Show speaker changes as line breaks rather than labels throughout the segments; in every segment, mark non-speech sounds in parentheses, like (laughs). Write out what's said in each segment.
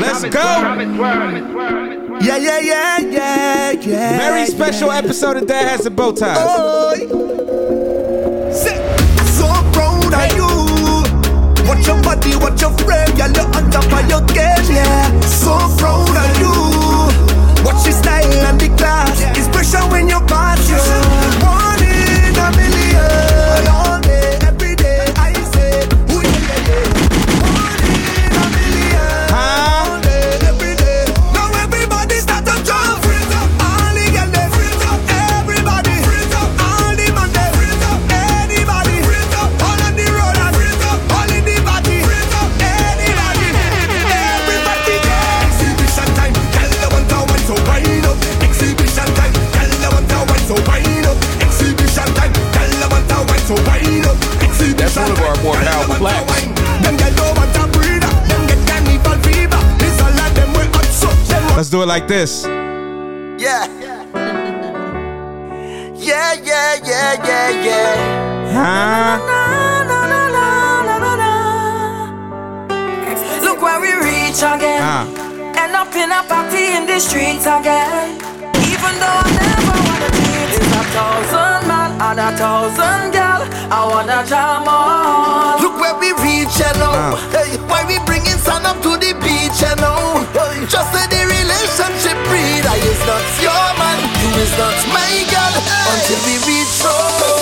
Let's go.
Yeah, yeah, yeah, yeah, yeah.
Very special episode of Dad Hats and Bow Ties.
Oh, so proud of you. Watch your body, watch your frame, girl, you're on top of your game, yeah. So proud of you. Watch your style and the class. It's pressure when you pass, yeah.
Let's do it like this.
yeah. Yeah, yeah, yeah, yeah, yeah.
Huh?
Look where we reach again.
Ah.
End up in a party in the streets again. Even though I never wanna cheat, it's a thousand man and a thousand gal. I wanna jam on.
Look where we reach, you know. Hey, why we bringing sun up to the beach, you know. Hey, just the relationship breathe. I is not your man, you is not my girl. Until we reach home.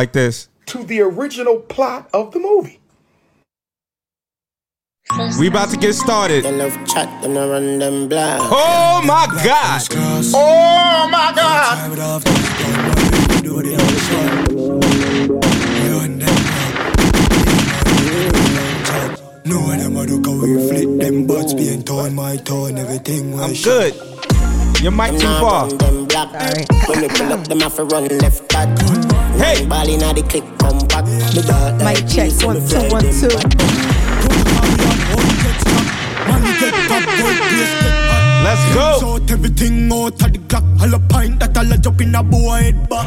Like
this.
to the
original plot of the movie.
We about to get started.
They love chat, them no run them blind.
Oh my God.
Oh my God.
No them a look how we flip them butts being torn, my tone, everything
I'm good. Your mic too far.
run them black. When we pull up, them have to run left back.
Hey.
Ball inna the click, come back. The dark
Mic
like
check,
peace,
one,
we
two,
fly
one,
them
two.
back.
Let's go.
Sort everything out of the Glock, all a pint that all a jump in a boy head back.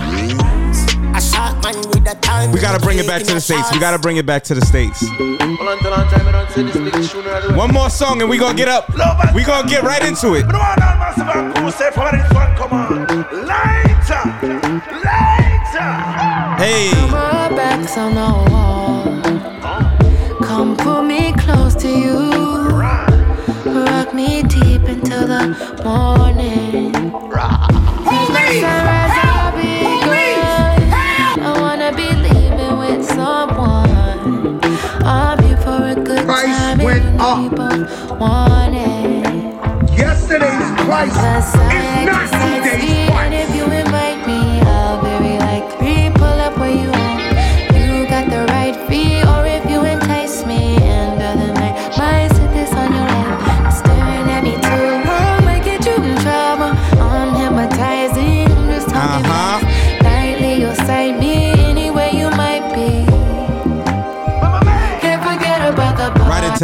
A shot man with a time.
We gotta bring it back to the states. We gotta bring it back to the states. One more song and we gonna get up. We gonna get right into it. Hey,
My back's on the wall. Come pull me close to you. Rock me deep into the morning. Cause my sunrise, I'll be good. I wanna be leaving with someone. I'm here for a good
Price
time.
went up.
both want it.
Yesterday's price
Cause
is not
to
today's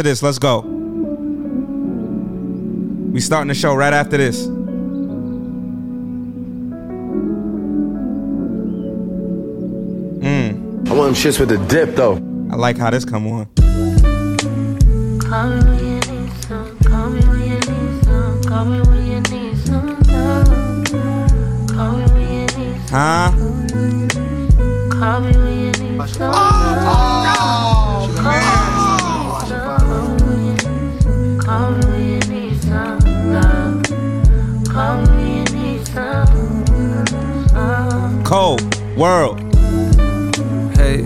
the right
into this. Let's go. We starting the show right after this. Mm.
I want them shits with the dip though.
I like how this come on.
Call me
world.
Hey,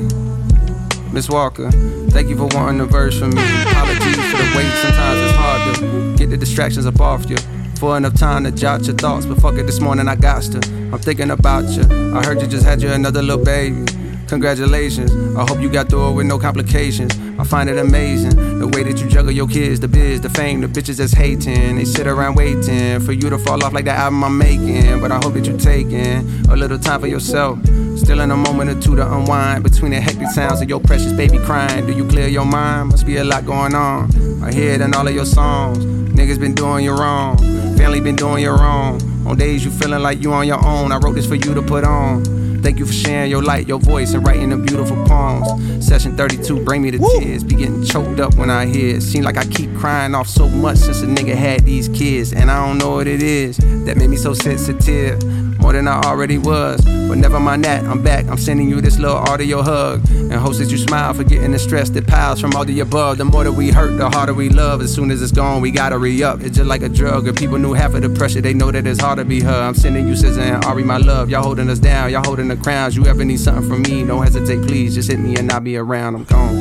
Miss Walker, thank you for wanting a verse from me. Apologies for the wait, sometimes it's hard to get the distractions up off you. For enough time to jot your thoughts, but fuck it, this morning I got to. I'm thinking about you. I heard you just had you another little baby. Congratulations, I hope you got through it with no complications. I find it amazing the way that you juggle your kids, the biz, the fame, the bitches that's hating. They sit around waiting for you to fall off like the album I'm making. But I hope that you're taking a little time for yourself. Still in a moment or two to unwind between the hectic sounds of your precious baby crying. Do you clear your mind? Must be a lot going on. I hear it in all of your songs. Niggas been doing you wrong. Family been doing you wrong. On days you feeling like you on your own, I wrote this for you to put on. Thank you for sharing your light, your voice, and writing the beautiful poems. Session 32, bring me the tears. Be getting choked up when I hear it. Seem like I keep crying off so much since a nigga had these kids. And I don't know what it is that made me so sensitive. More than I already was. But never mind that, I'm back. I'm sending you this little audio hug. And hopes that you smile, forgetting the stress that piles from all the above. The more that we hurt, the harder we love. As soon as it's gone, we gotta re up. It's just like a drug. If people knew half of the pressure, they know that it's hard to be her. I'm sending you SZA and Ari, my love. Y'all holding us down, y'all holding the crowns. You ever need something from me, don't hesitate, please. Just hit me and I'll be around. I'm gone.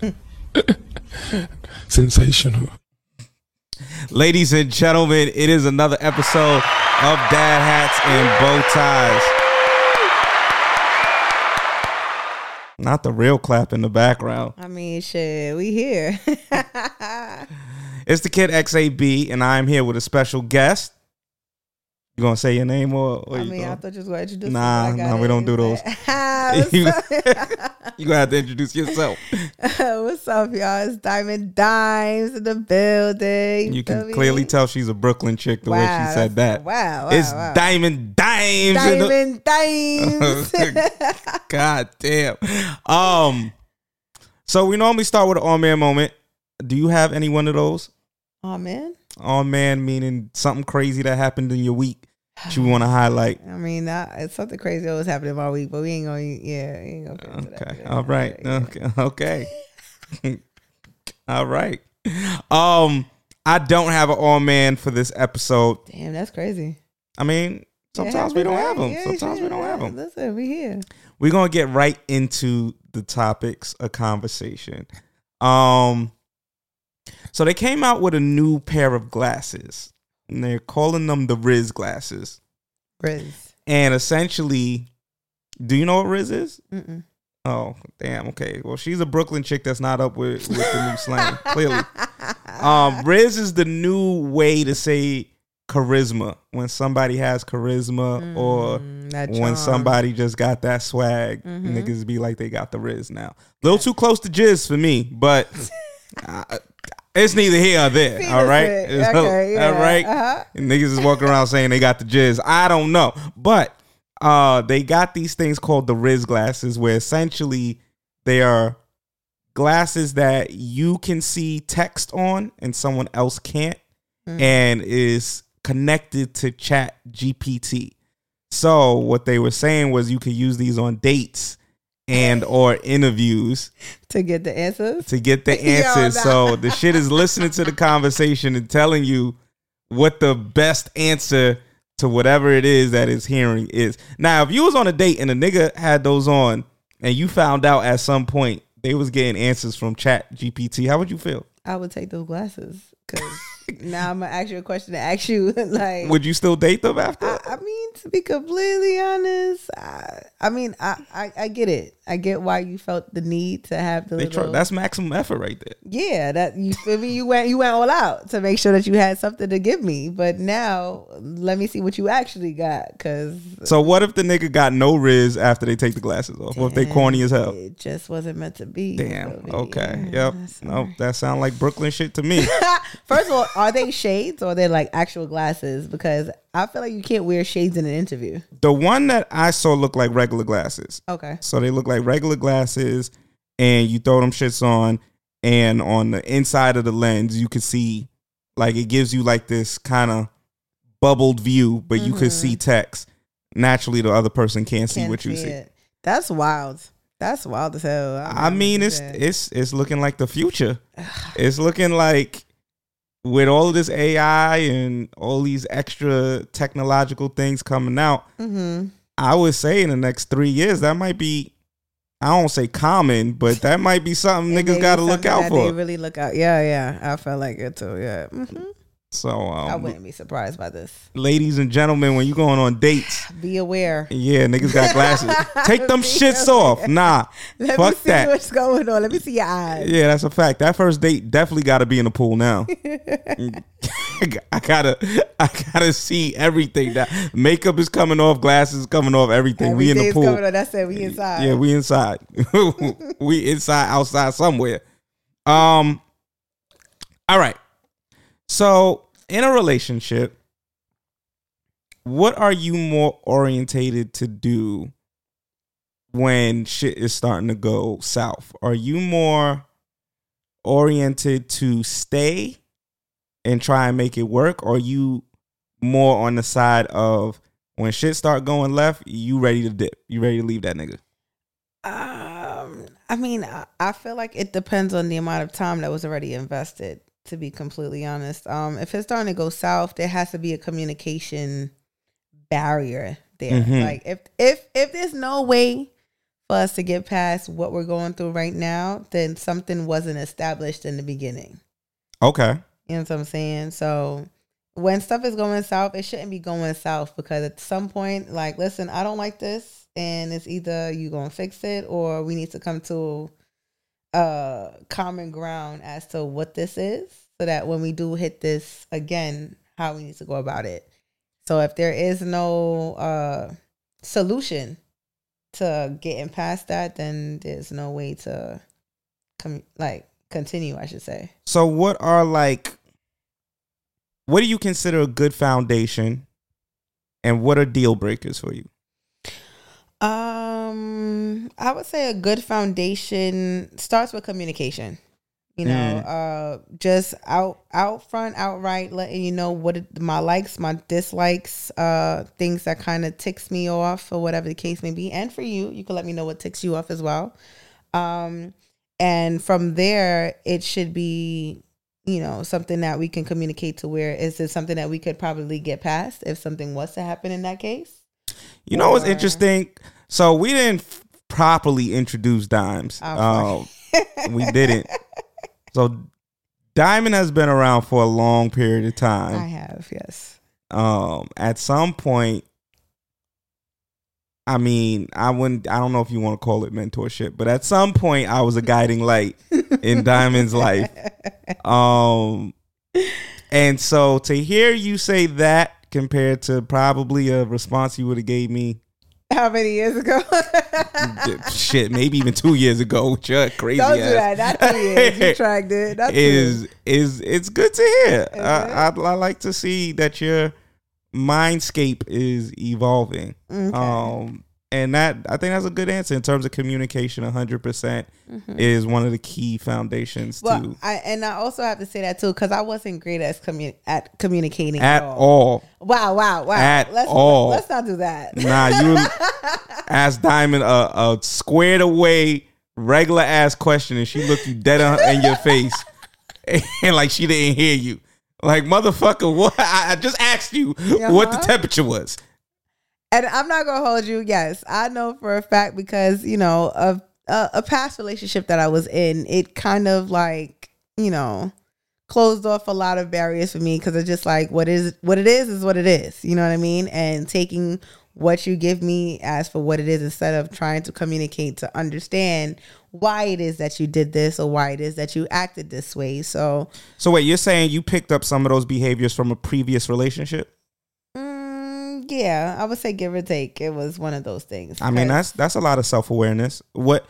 Me (laughs)
Sensational.
Ladies and gentlemen, it is another episode of Dad Hats and Bow Ties. Not the real clap in the background.
I mean, shit, we here. (laughs)
It's the kid XAB, and I'm here with a special guest. You gonna say your name or? or
I mean, I
gonna-
thought you was to introduce
Nah, nah, we don't do those. (laughs) (laughs) (laughs) you, gonna have to introduce yourself.
What's up, y'all? It's Diamond Dimesz in the building.
You can
me?
clearly tell she's a Brooklyn chick the way she said that.
wow, wow,
it's
wow.
Diamond Dimesz. in the-
Diamond Dimesz.
God damn. Um, so we normally start with an on man moment. Do you have any one of those?
oh, man.
On man meaning something crazy that happened in your week you want to highlight.
I mean, that, it's something crazy always happening in my week, but we ain't gonna, yeah, ain't gonna.
Okay. All right. Okay. (laughs) Okay. (laughs) All right. Um, I don't have an on man for this episode.
Damn, that's crazy.
I mean, Sometimes we don't have them.
Yeah,
Sometimes we don't have them.
Listen, we here.
We're gonna get right into the topics of conversation. Um, so they came out with a new pair of glasses, and they're calling them the Rizz glasses.
Rizz.
And essentially, do you know what Rizz is?
Mm-mm.
Oh, damn. Okay. Well, she's a Brooklyn chick that's not up with, with the new slang. (laughs) Clearly, um, Rizz is the new way to say charisma when somebody has charisma or
Mm, that
when somebody just got that swag.
Mhm.
Niggas be like they got the Rizz now. A little too close to jizz for me, but (laughs) uh, it's neither here or there.
See,
all right, It's-
okay, yeah,
all right.
uh-huh.
Niggas is walking around saying they got the jizz. I don't know, but uh, they got these things called the Rizz glasses, where essentially they are glasses that you can see text on and someone else can't,
Mm.
and is connected to Chat GPT. So what they were saying was you could use these on dates and or interviews
to get the answers.
to get the (laughs)
Yo,
answers.
nah.
So the shit is listening to the conversation and telling you what the best answer to whatever it is that it's hearing is. Now, if you was on a date and a nigga had those on and you found out at some point they was getting answers from Chat GPT, how would you feel?
I would take those glasses because now I'm gonna ask you a question to ask you. (laughs) like,
Would you still date them after?
I, I mean, to be completely honest, I, I mean, I, I, I get it. I get why you felt the need to have the
They try,
little.
that's maximum effort right there.
yeah, that you feel me. You went, you went all out to make sure that you had something to give me. But now, let me see what you actually got, because
So what if the nigga got no rizz after they take the glasses off? Or if they corny as hell?
it just wasn't meant to be.
Damn. Okay.
Yeah,
Yep. No, that sound like Brooklyn shit to me. (laughs)
First of all, are they shades or are they like actual glasses? Because I feel like you can't wear shades in an interview.
the one that I saw looked like regular glasses.
Okay.
So they look like regular glasses, and you throw them shits on, and on the inside of the lens, you can see, like, it gives you like this kind of bubbled view, but you could see text. Naturally, the other person can't see
Mm-hmm. Can't
what you see.
it. That's wild. That's wild as hell.
I mean, it's it's it's looking like the future. (sighs) it's looking like with all this AI and all these extra technological things coming out,
Mhm.
I would say in the next three years that might be. I don't say common, but that might be something niggas got to look out for.
They really look out. Yeah, yeah. I felt like it too. Yeah. hmm
So,
I
um,
wouldn't be surprised by this.
ladies and gentlemen, when you going on dates, (sighs)
Be aware.
yeah, niggas got glasses. Take them (laughs) shits
aware.
off. Nah, (laughs)
Let
fuck
me see
that.
what's going on. Let me see your eyes.
Yeah, that's a fact. That first date definitely got to be in the pool now. (laughs) I gotta, I gotta see everything. That makeup is coming off, glasses coming off, everything. we in the pool.
on. That's it. We inside.
Yeah, we inside. we inside, outside, somewhere. Um. All right. So, in a relationship, what are you more orientated to do when shit is starting to go south? Are you more oriented to stay and try and make it work, or you more on the side of when shit start going left, you ready to dip? You ready to leave that nigga?
Um, I mean, I, I feel like it depends on the amount of time that was already invested. To be completely honest, um, if it's starting to go south, there has to be a communication barrier there.
Mhm.
Like if if if there's no way for us to get past what we're going through right now, then something wasn't established in the beginning.
Okay.
You know what I'm saying? So when stuff is going south, it shouldn't be going south because at some point, like, listen, I don't like this, and it's either you gonna fix it or we need to come to a common ground as to what this is, so that when we do hit this again, how we need to go about it. So if there is no uh solution to getting past that, then there's no way to come like continue, I should say.
So what are like what do you consider a good foundation and what are deal breakers for you?
Um, I would say a good foundation starts with communication. You know,
Mm.
uh, just out out front, outright, letting you know what it, my likes, my dislikes, uh, things that kind of ticks me off, or whatever the case may be. And for you, you can let me know what ticks you off as well. Um, and from there, it should be, you know, something that we can communicate to where is it something that we could probably get past if something was to happen in that case?
You know what's interesting? So we didn't f- properly introduce Dimesz.
Oh,
Um, (laughs) we didn't. So Diamond has been around for a long period of time.
I have, yes.
Um, at some point, I mean, I wouldn't. I don't know if you want to call it mentorship, but at some point, I was a guiding light in (laughs) Diamond's life. Um, and so to hear you say that compared to probably a response you would have gave me
How many years ago?
shit, maybe even two years ago, (laughs) Chuck, crazy
Don't do
ass,
that. Not two years. You (laughs) tracked it. Not
is is it's good to hear. I, I, I like to see that your mindscape is evolving.
Okay.
Um, and that I think that's a good answer in terms of communication. hundred percent
Mhm.
is one of the key foundations
Well,
to
I and I also have to say that too because I wasn't great at commu- at communicating at,
at
all.
all.
Wow, wow, wow.
At
let's,
all.
Let's not do that.
Nah, you (laughs) asked Diamond a, a squared away, regular ass question, and she looked you dead in, in your face, (laughs) and like she didn't hear you. Like motherfucker, what? I, I just asked you what the
Uh-huh.
temperature was.
And I'm not gonna hold you. Yes, I know for a fact because you know of a, a past relationship that I was in. It kind of like you know closed off a lot of barriers for me because it's just like what is what it is is what it is. You know what I mean? And taking what you give me as for what it is instead of trying to communicate to understand why it is that you did this or why it is that you acted this way. So
So wait, you're saying you picked up some of those behaviors from a previous relationship?
Yeah, I would say give or take, it was one of those things.
I mean, that's that's a lot of self awareness. What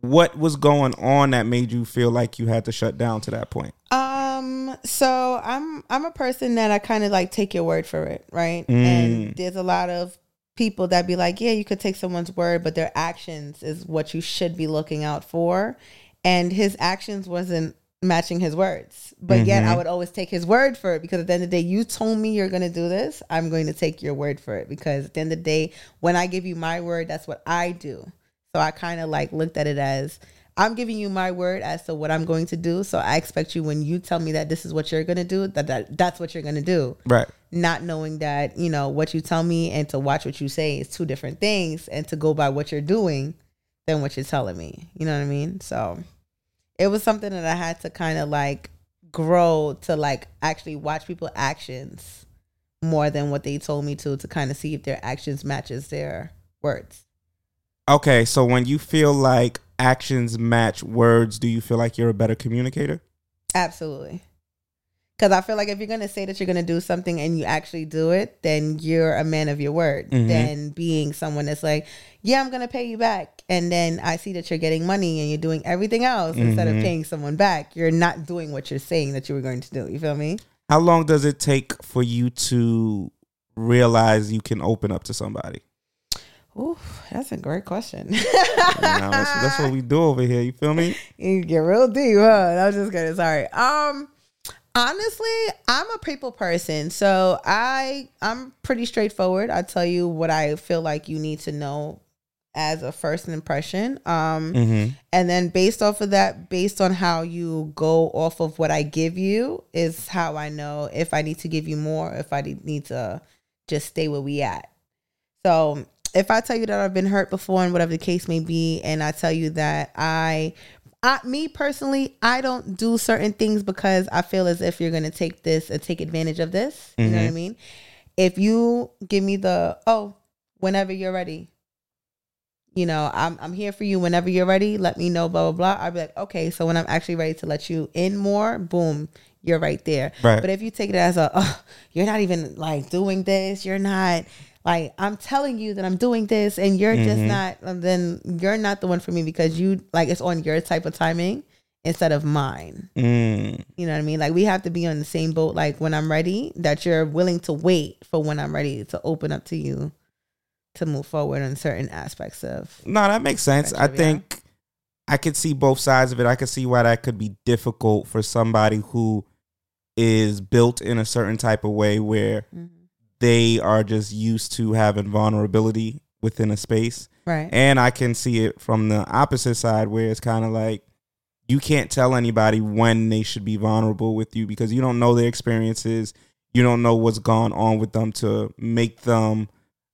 what was going on that made you feel like you had to shut down to that point?
Um, so I'm I'm a person that I kind of like take your word for it, right?
Mm.
And there's a lot of people that be like, yeah, you could take someone's word, but their actions is what you should be looking out for. And his actions wasn't matching his words. But yet I
Mhm.
would always take his word for it because at the end of the day, you told me you're gonna do this. I'm going to take your word for it because at the end of the day, when I give you my word, that's what I do. So I kind of like looked at it as I'm giving you my word as to what I'm going to do. So I expect you when you tell me that this is what you're gonna do, that, that that's what you're gonna do.
Right.
Not knowing that, you know, what you tell me and to watch what you say is two different things and to go by what you're doing than what you're telling me. You know what I mean? So it was something that I had to kind of like grow to like actually watch people actions more than what they told me to to kind of see if their actions matches their words.
Okay, so when you feel like actions match words, do you feel like you're a better communicator?
Absolutely. Because I feel like if you're going to say that you're going to do something and you actually do it, then you're a man of your word.
Mhm.
Than being someone that's like, yeah, I'm going to pay you back. And then I see that you're getting money and you're doing everything else instead of
Mhm.
paying someone back. You're not doing what you're saying that you were going to do. You feel me?
How long does it take for you to realize you can open up to somebody?
Ooh, that's a great question.
You know, that's, that's what we do over here. You feel me? (laughs)
you get real deep, huh? I was just kidding. Sorry. Um, honestly, I'm a people person, so I I'm pretty straightforward. I tell you what I feel like you need to know as a first impression. Um,
Mhm.
and then based off of that, based on how you go off of what I give you, is how I know if I need to give you more, if I need to just stay where we at. So if I tell you that I've been hurt before and whatever the case may be, and I tell you that I, I me personally, I don't do certain things because I feel as if you're gonna take this and take advantage of this. You know what I
Mhm.
mean? If you give me the oh, whenever you're ready, you know, I'm I'm here for you whenever you're ready. Let me know, blah blah blah. I'll be like, okay, so when I'm actually ready to let you in more, boom, you're right there.
Right.
But if you take it as a, oh, you're not even like doing this, you're not like I'm telling you that I'm doing this, and you're just
Mhm.
not, then you're not the one for me because you like it's on your type of timing instead of mine.
Mm.
You know what I mean? Like we have to be on the same boat. Like when I'm ready, that you're willing to wait for when I'm ready to open up to you to move forward on certain aspects of.
No, that makes sense. I think I could see both sides of it. I could see why that could be difficult for somebody who is built in a certain type of way where
Mm-hmm.
They are just used to having vulnerability within a space.
Right.
And I can see it from the opposite side where it's kind of like you can't tell anybody when they should be vulnerable with you because you don't know their experiences. You don't know what's gone on with them to make them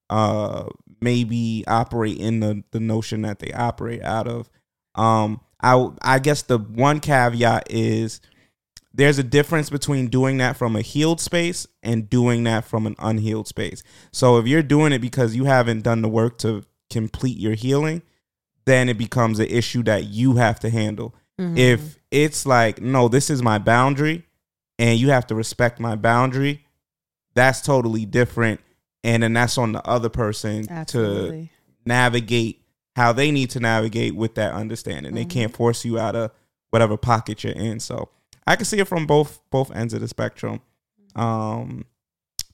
uh maybe operate in the the notion that they operate out of. Um I I guess the one caveat is there's a difference between doing that from a healed space and doing that from an unhealed space. So if you're doing it because you haven't done the work to complete your healing, then it becomes an issue that you have to handle.
Mhm.
If it's like, no, this is my boundary and you have to respect my boundary, that's totally different. And then that's on the other person to navigate how they need to navigate with that understanding. They can't force you out of whatever pocket you're in. So I can see it from both both ends of the spectrum. Um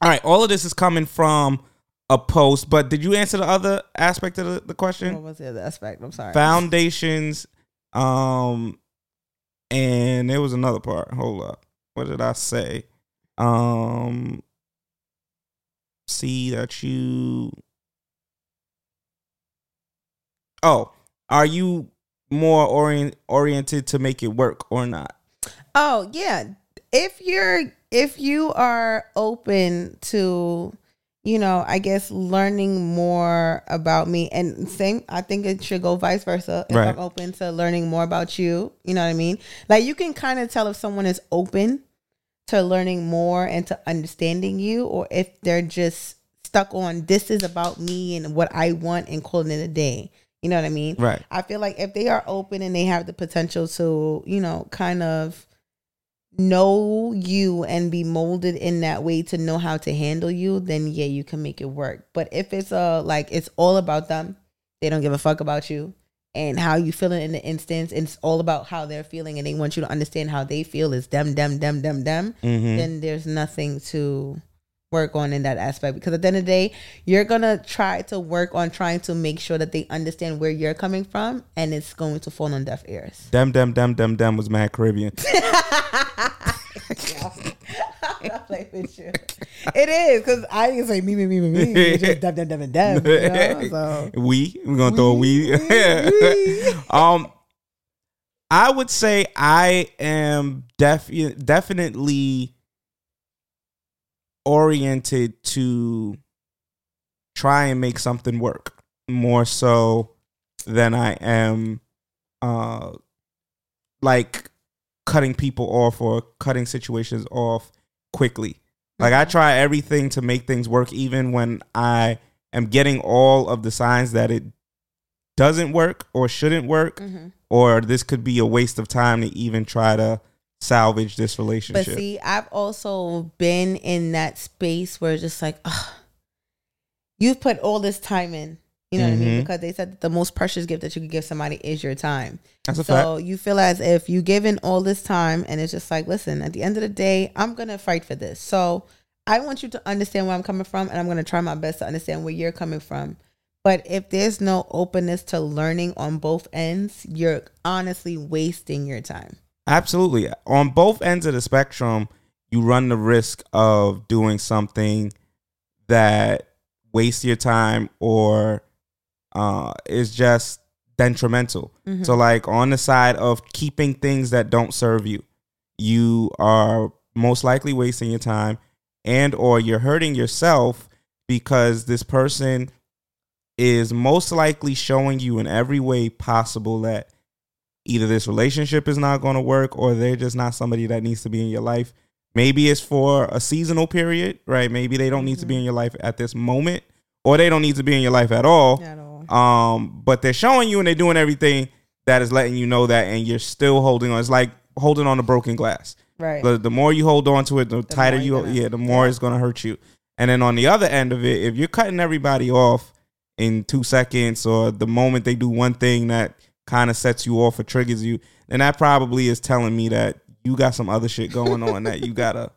all right, all of this is coming from a post, but did you answer the other aspect of the, the question?
What was the other aspect? I'm sorry.
foundations um and there was another part hold up what did i say um see that you oh are you more orient oriented to make it work or not
Oh yeah. If you're if you are open to, you know, I guess learning more about me and same I think it should go vice versa. If
Right.
I'm open to learning more about you, you know what I mean? Like you can kind of tell if someone is open to learning more and to understanding you or if they're just stuck on this is about me and what I want and calling it a day. You know what I mean?
Right.
I feel like if they are open and they have the potential to, you know, kind of know you and be molded in that way to know how to handle you, then yeah, you can make it work. But if it's a like it's all about them, they don't give a fuck about you and how you feeling in the instance, and it's all about how they're feeling and they want you to understand how they feel is them, them, them, them, them,
Mhm.
then there's nothing to work on in that aspect because at the end of the day you're gonna try to work on trying to make sure that they understand where you're coming from and it's going to fall on deaf ears
dem dem dem dem dem was mad caribbean
I play with you. It is because I can say me, me, me, me, me. It's just dum, and dum. You know? (laughs) So
we we're gonna throw a we (laughs) um i would say i am def- definitely oriented to try and make something work more so than i am uh like cutting people off or cutting situations off quickly like I try everything to make things work, even when I am getting all of the signs that it doesn't work or shouldn't work,
Mm-hmm.
or this could be a waste of time to even try to salvage this relationship.
But see, I've also been in that space where it's just like, ugh, you've put all this time in. You know what I mean?
Mhm.
Because they said that the most precious gift that you could give somebody is your time.
That's a
so
fact.
you feel as if you given all this time and it's just like, listen, at the end of the day, I'm gonna fight for this. So I want you to understand where I'm coming from and I'm gonna try my best to understand where you're coming from. But if there's no openness to learning on both ends, you're honestly wasting your time.
Absolutely. On both ends of the spectrum, you run the risk of doing something that wastes your time or uh, is just detrimental.
Mhm.
So, like on the side of keeping things that don't serve you, you are most likely wasting your time and or you're hurting yourself because this person is most likely showing you in every way possible that either this relationship is not going to work or they're just not somebody that needs to be in your life. Maybe it's for a seasonal period, right? Maybe they don't need to be in your life at this moment or they don't need to be in your life at all.
At all.
Um, but they're showing you and they're doing everything that is letting you know that and you're still holding on. It's like holding on to broken glass.
Right.
The, the more you hold on to it, the, tighter you
gonna-
yeah, the more it's gonna hurt you. And then on the other end of it, if you're cutting everybody off in two seconds or the moment they do one thing that kind of sets you off or triggers you, then that probably is telling me that you got some other shit going on that you gotta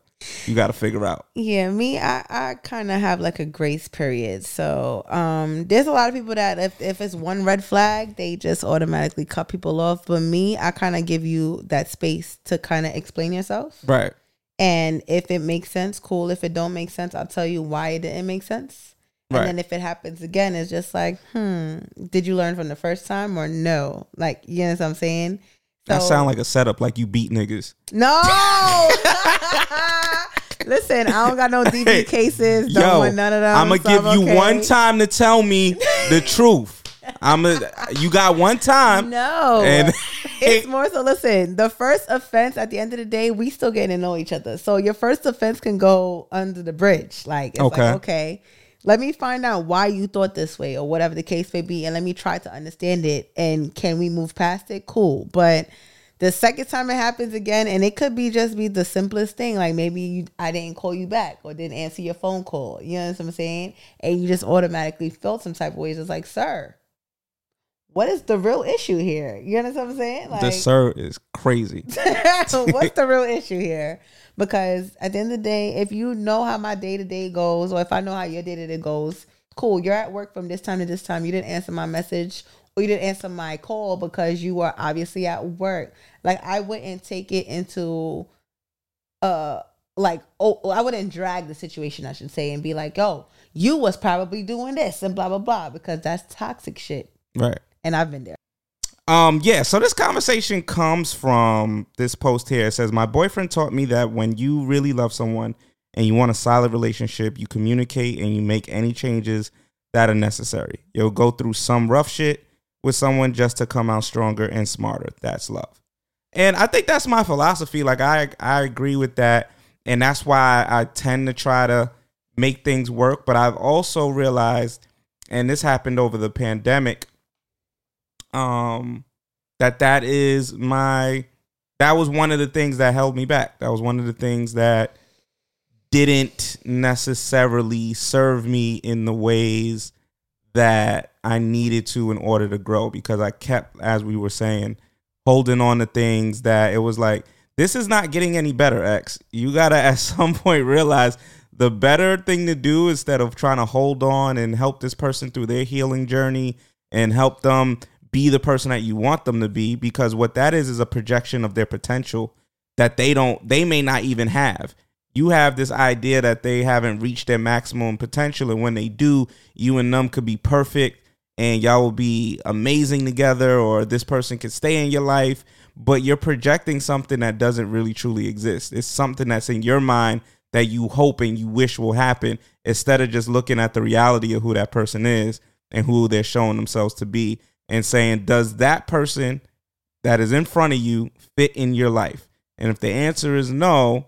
you gotta figure out.
Yeah, me, I, I kind of have like a grace period. So um, there's a lot of people that if, if it's one red flag, they just automatically cut people off. But me, I kind of give you that space to kind of explain yourself.
Right.
And if it makes sense, cool. If it don't make sense, I'll tell you why it didn't make sense. And
Right.
then if it happens again, it's just like, hmm, did you learn from the first time or no? Like, you know what I'm saying?
That sound like a setup, like you beat niggas.
No. (laughs) (laughs) Listen, I don't got no DB cases. Don't want none of them.
I'm gonna
so
give you
okay.
one time to tell me the (laughs) truth. I'm a, you got one time.
No.
And
it's more so listen, the first offense at the end of the day, we still getting to know each other. So your first offense can go under the bridge. Like it's
Okay.
like, okay, let me find out why you thought this way or whatever the case may be, and let me try to understand it. And can we move past it? Cool. But the second time it happens again, and it could be just be the simplest thing, like maybe you I didn't call you back or didn't answer your phone call. You know what I'm saying? And you just automatically felt some type of ways. It's like, sir, what is the real issue here? You know what I'm saying? Like
the sir is crazy. (laughs)
what's the real issue here? Because at the end of the day, if you know how my day to day goes, or if I know how your day to day goes, cool. You're at work from this time to this time. You didn't answer my message or you didn't answer my call because you were obviously at work. Like I wouldn't take it into uh like oh I wouldn't drag the situation I should say and be like, yo, you was probably doing this and blah blah blah because that's toxic shit.
Right.
And I've been there.
Um, yeah, so this conversation comes from this post here. It says, My boyfriend taught me that when you really love someone and you want a solid relationship, you communicate and you make any changes that are necessary. You'll go through some rough shit with someone just to come out stronger and smarter. That's love. And I think that's my philosophy. Like I I agree with that. And that's why I tend to try to make things work. But I've also realized, and this happened over the pandemic, um that that is my that was one of the things that held me back. That was one of the things that didn't necessarily serve me in the ways that I needed to in order to grow because I kept as we were saying holding on to things that it was like this is not getting any better x. You got to (laughs) at some point realize the better thing to do instead of trying to hold on and help this person through their healing journey and help them be the person that you want them to be because what that is is a projection of their potential that they don't they may not even have. You have this idea that they haven't reached their maximum potential and when they do you and them could be perfect and y'all will be amazing together or this person could stay in your life but you're projecting something that doesn't really truly exist. It's something that's in your mind that you hope and you wish will happen instead of just looking at the reality of who that person is and who they're showing themselves to be and saying, does that person that is in front of you fit in your life? And if the answer is no,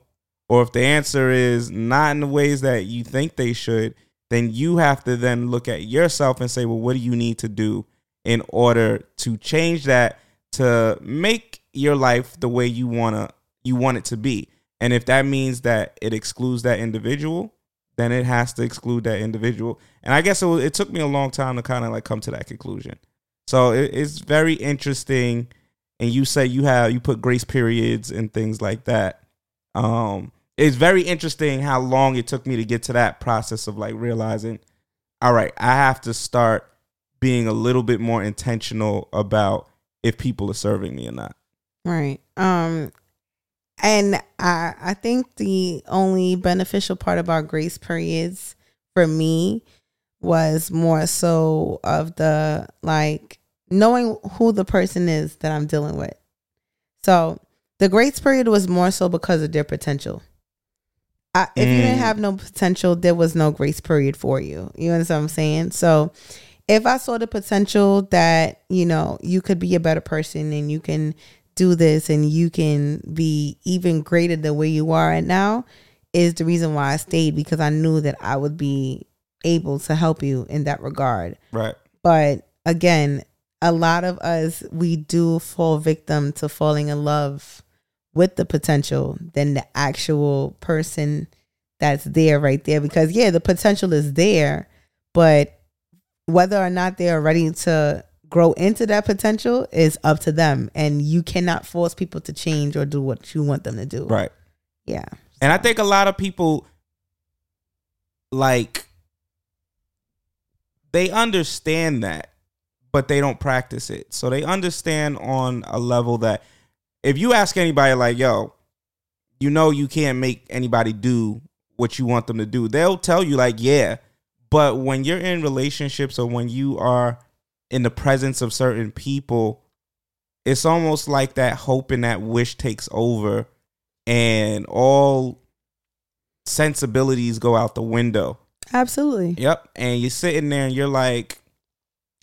or if the answer is not in the ways that you think they should, then you have to then look at yourself and say, well, what do you need to do in order to change that to make your life the way you wanna you want it to be? And if that means that it excludes that individual, then it has to exclude that individual. And I guess it, was, it took me a long time to kind of like come to that conclusion. So it, it's very interesting. And you say you have you put grace periods and things like that. Um, it's very interesting how long it took me to get to that process of like realizing, all right, I have to start being a little bit more intentional about if people are serving me or not.
Right. Um and I I think the only beneficial part about grace periods for me was more so of the like knowing who the person is that I'm dealing with. So the grace period was more so because of their potential. I, if you didn't
Mm.
have no potential, there was no grace period for you. You understand what I'm saying? So if I saw the potential that, you know, you could be a better person and you can do this and you can be even greater the way you are right now, is the reason why I stayed because I knew that I would be able to help you in that regard.
Right.
But again, a lot of us we do fall victim to falling in love with the potential than the actual person that's there right there because yeah, the potential is there, but whether or not they are ready to grow into that potential is up to them and you cannot force people to change or do what you want them to do.
Right.
Yeah.
And I think a lot of people like they understand that, but they don't practice it. So they understand on a level that if you ask anybody like, yo, you know you can't make anybody do what you want them to do, they'll tell you like, yeah. But when you're in relationships or when you are in the presence of certain people, it's almost like that hope and that wish takes over, and all sensibilities go out the window.
Absolutely.
Yep. And you're sitting there and you're like,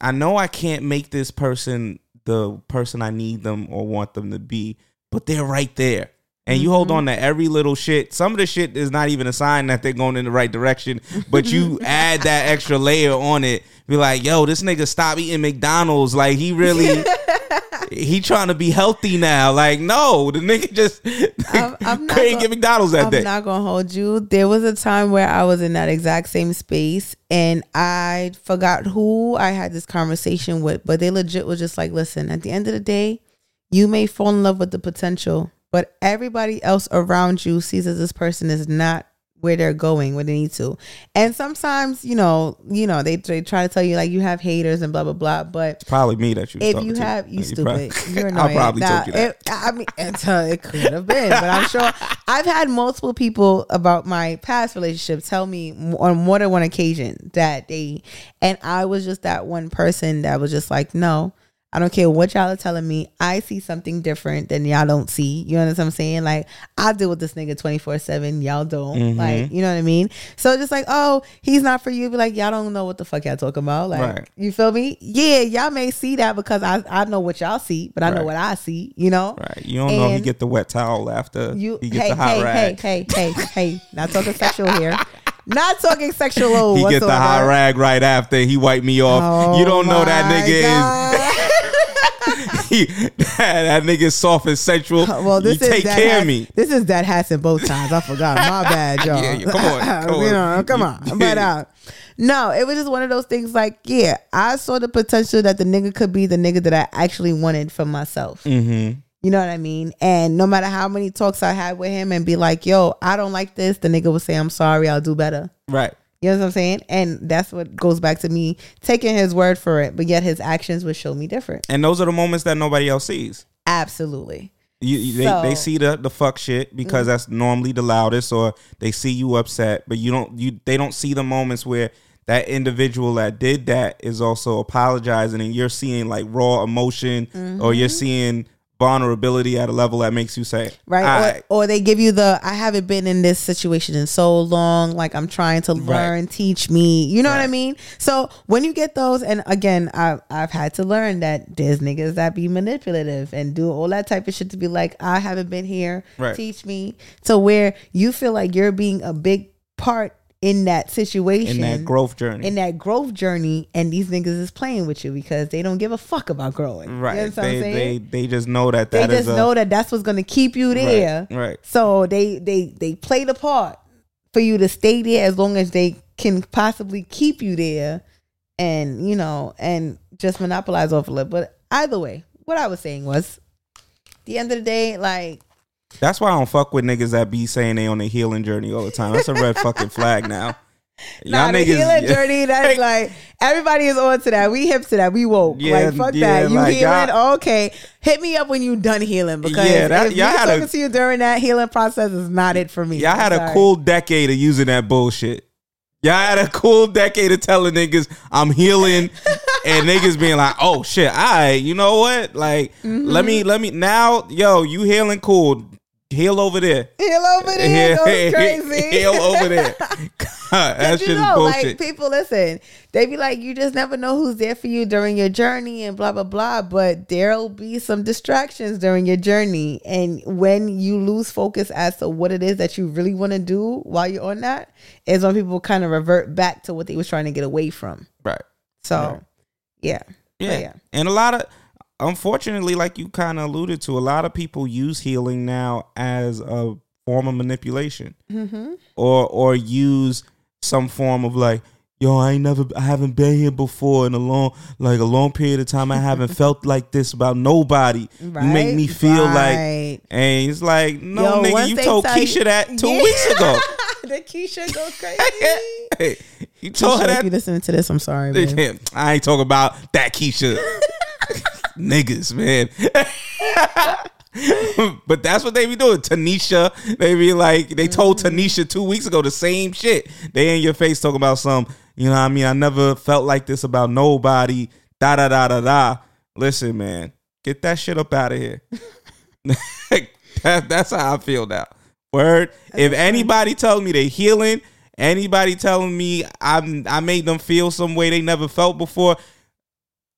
I know I can't make this person the person I need them or want them to be, but they're right there. And you hold mm-hmm. on to every little shit. Some of the shit is not even a sign that they're going in the right direction, but you (laughs) add that extra layer on it. Be like, yo, this nigga stop eating McDonald's. Like he really (laughs) he trying to be healthy now. Like, no, the nigga just
I'm, I'm (laughs) not
couldn't
gonna-
get McDonald's that
I'm
day.
not gonna hold you. There was a time where I was in that exact same space and I forgot who I had this conversation with, but they legit was just like, listen, at the end of the day, you may fall in love with the potential, but everybody else around you sees that this person is not where they're going, where they need to. And sometimes, you know, you know, they, they try to tell you like you have haters and blah blah blah, but
Probably me that you.
if you
to.
have you
probably-
stupid, (laughs) you're (laughs)
I probably told you that.
It, I mean, it's, uh, it could have been, but I'm sure (laughs) I've had multiple people about my past relationships tell me on more than one occasion that they, and I was just that one person that was just like, no. I don't care what y'all are telling me. I see something different than y'all don't see. You know what I'm saying? Like I deal with this nigga 24 seven. Y'all don't.
Mhm.
Like you know what I mean? So just like, oh, he's not for you. Be like, y'all don't know what the fuck y'all talking about. Like
Right.
you feel me? Yeah, y'all may see that because I I know what y'all see, but I know what I see. You know?
Right. You don't know if he get the wet towel after
You
he gets
hey
the hot
hey,
rag.
hey hey hey hey. Not talking sexual here. (laughs) Not talking sexual.
he get the hot rag right after he wipe me off. you don't know that
Oh
nigga is. He, (laughs) that, that nigga soft and sensual. (laughs)
Well, this
you
is
take
that
care
hat,
of me.
This is Dad Hats and Bow Ties. I forgot. My (laughs) bad, y'all.
Yeah, yeah, come on, come
you
on.
know, come on. But uh, no, it was just one of those things. Like, yeah, I saw the potential that the nigga could be the nigga that I actually wanted for myself.
Mm-hmm.
You know what I mean? And no matter how many talks I had with him and be like, yo, I don't like this, the nigga would say, I'm sorry, I'll do better.
Right.
You know what I'm saying? And that's what goes back to me taking his word for it, but yet his actions would show me different.
And those are the moments that nobody else sees.
Absolutely.
You, they,
So-
they see the the fuck shit because
Mhm.
that's normally the loudest, or they see you upset, but you don't you they don't see the moments where that individual that did that is also apologizing, and you're seeing like raw emotion, or you're seeing vulnerability at a level that makes you say,
Right.
"Alright,
Or, or they give you the I haven't been in this situation in so long. Like I'm trying to learn, teach me. You know what I mean? So when you get those, and again, I've I've had to learn that there's niggas that be manipulative and do all that type of shit to be like, I haven't been here.
Right.
Teach me. To where you feel like you're being a big part in that situation.
in that growth journey.
in that growth journey, and these niggas is playing with you because they don't give a fuck about growing. You know
Right.
what I'm
they,
saying?
they they just know that
they just
a,
know that that's what's gonna keep you there.
right.
So they they they play the part for you to stay there as long as they can possibly keep you there, and you know, and just monopolize off of it. But either way, what I was saying was, the end of the day, like
That's why I don't fuck with niggas that be saying they on a healing journey all the time. That's a red (laughs) fucking flag now.
Nah, the healing journey. That's (laughs) like everybody is on to that. We hip to that. We woke.
Yeah,
like fuck
yeah,
that. You
like,
healing?
y'all-
okay. Hit me up when you done healing because
Yeah, that-
if
y'all had a-
talking to you during that healing process is not it for me.
Y'all had
I'm
a cool decade of using that bullshit. Y'all had a cool decade of telling niggas I'm healing (laughs) and niggas being like, oh shit, all right, you know what? Like, let me, mm-hmm. let me, now, yo, you healing cool. Heal over there.
Heal over there. Goes (laughs) crazy.
Heal over there. (laughs) God, that shit
you
is bullshit.
like people listen, they be like, you just never know who's there for you during your journey and blah blah blah. But there'll be some distractions during your journey, and when you lose focus as to what it is that you really want to do while you're on that, is when people kind of revert back to what they was trying to get away from.
right.
So, yeah, But
Yeah.
yeah.
And a lot of unfortunately, like you kind of alluded to, a lot of people use healing now as a form of manipulation.
Mm-hmm.
Or or use some form of like, yo, I ain't never I haven't been here before in a long like a long period of time. I haven't (laughs) felt like this about nobody. You make me feel
right.
like and it's like, no
Yo,
nigga, you told
you-
Keisha that two
Yeah.
weeks ago. (laughs)
the Keisha goes (laughs) crazy.
Hey, you told her
Keisha, if you listening to this, I'm sorry. babe.
I ain't talking about that Keisha. Niggas, man. (laughs) but that's what they be doing. Tanisha, they be like, they told
Mm-hmm.
Tanisha two weeks ago the same shit. They in your face talking about some, you know what I mean? I never felt like this about nobody. Da da da da da. Listen, man, Get that shit up out of here. (laughs) that, that's how I feel now. Word. if anybody tells me they're healing, anybody telling me I'm I made them feel some way they never felt before,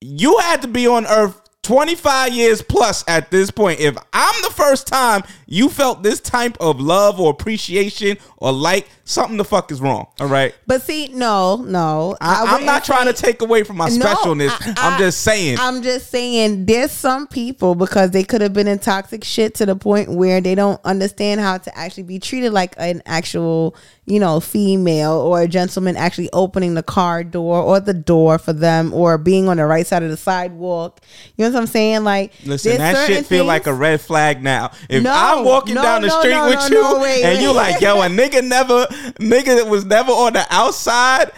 you had to be on earth 25 years plus at this point. If I'm the first time you felt this type of love or appreciation or like, something the fuck is wrong. All right.
But see, no, no.
I, I'm
wouldn't
not trying to take away from my
No,
specialness.
I-
I'm just saying.
I'm just saying there's some people because they could have been in toxic shit to the point where they don't understand how to actually be treated like an actual, you know, female or a gentleman actually opening the car door or the door for them or being on the right side of the sidewalk. You know what I'm saying? Like
Listen, that shit feel like a red flag now. If
No,
I'm walking
no,
down the
no,
street with you
wait,
and you
wait.
like, yo, a nigga never, nigga that was never on the outside.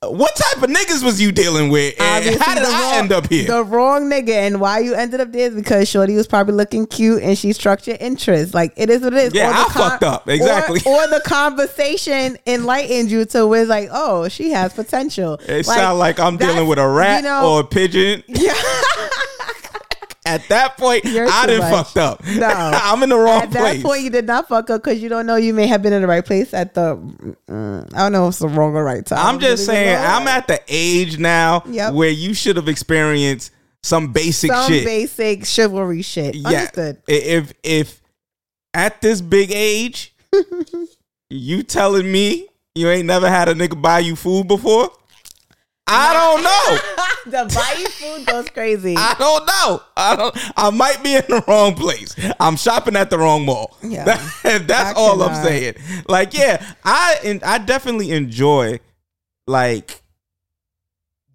What type of niggas was you dealing with? And how did I
wrong-
end up here?
The wrong nigga. And why you ended up there is because Shorty was probably looking cute and she struck your interest. Like it is what it is.
Yeah, I fucked up. Exactly.
Or, or the conversation enlightened you to where it's like, oh, she has potential.
it sound like I'm dealing with a rat
you know-
or a pigeon. (laughs) At that point,
You're
I didn't
much.
fucked up.
No. (laughs)
I'm in the wrong place.
At that point, you did not fuck up because you don't know you may have been in the right place at the. mm, I don't know if it's the wrong or right time.
I'm just
But it was
saying, I'm at the age now
Yep.
where you should have experienced some basic
some
shit.
basic chivalry shit.
yeah.
Understood.
If if at this big age, (laughs) you telling me you ain't never had a nigga buy you food before? I don't know. (laughs)
the buying food goes crazy.
I don't know. I don't. I might be in the wrong place. I'm shopping at the wrong mall.
Yeah.
That- (laughs) that's
I
all I'm saying. Like, yeah, I and I definitely enjoy like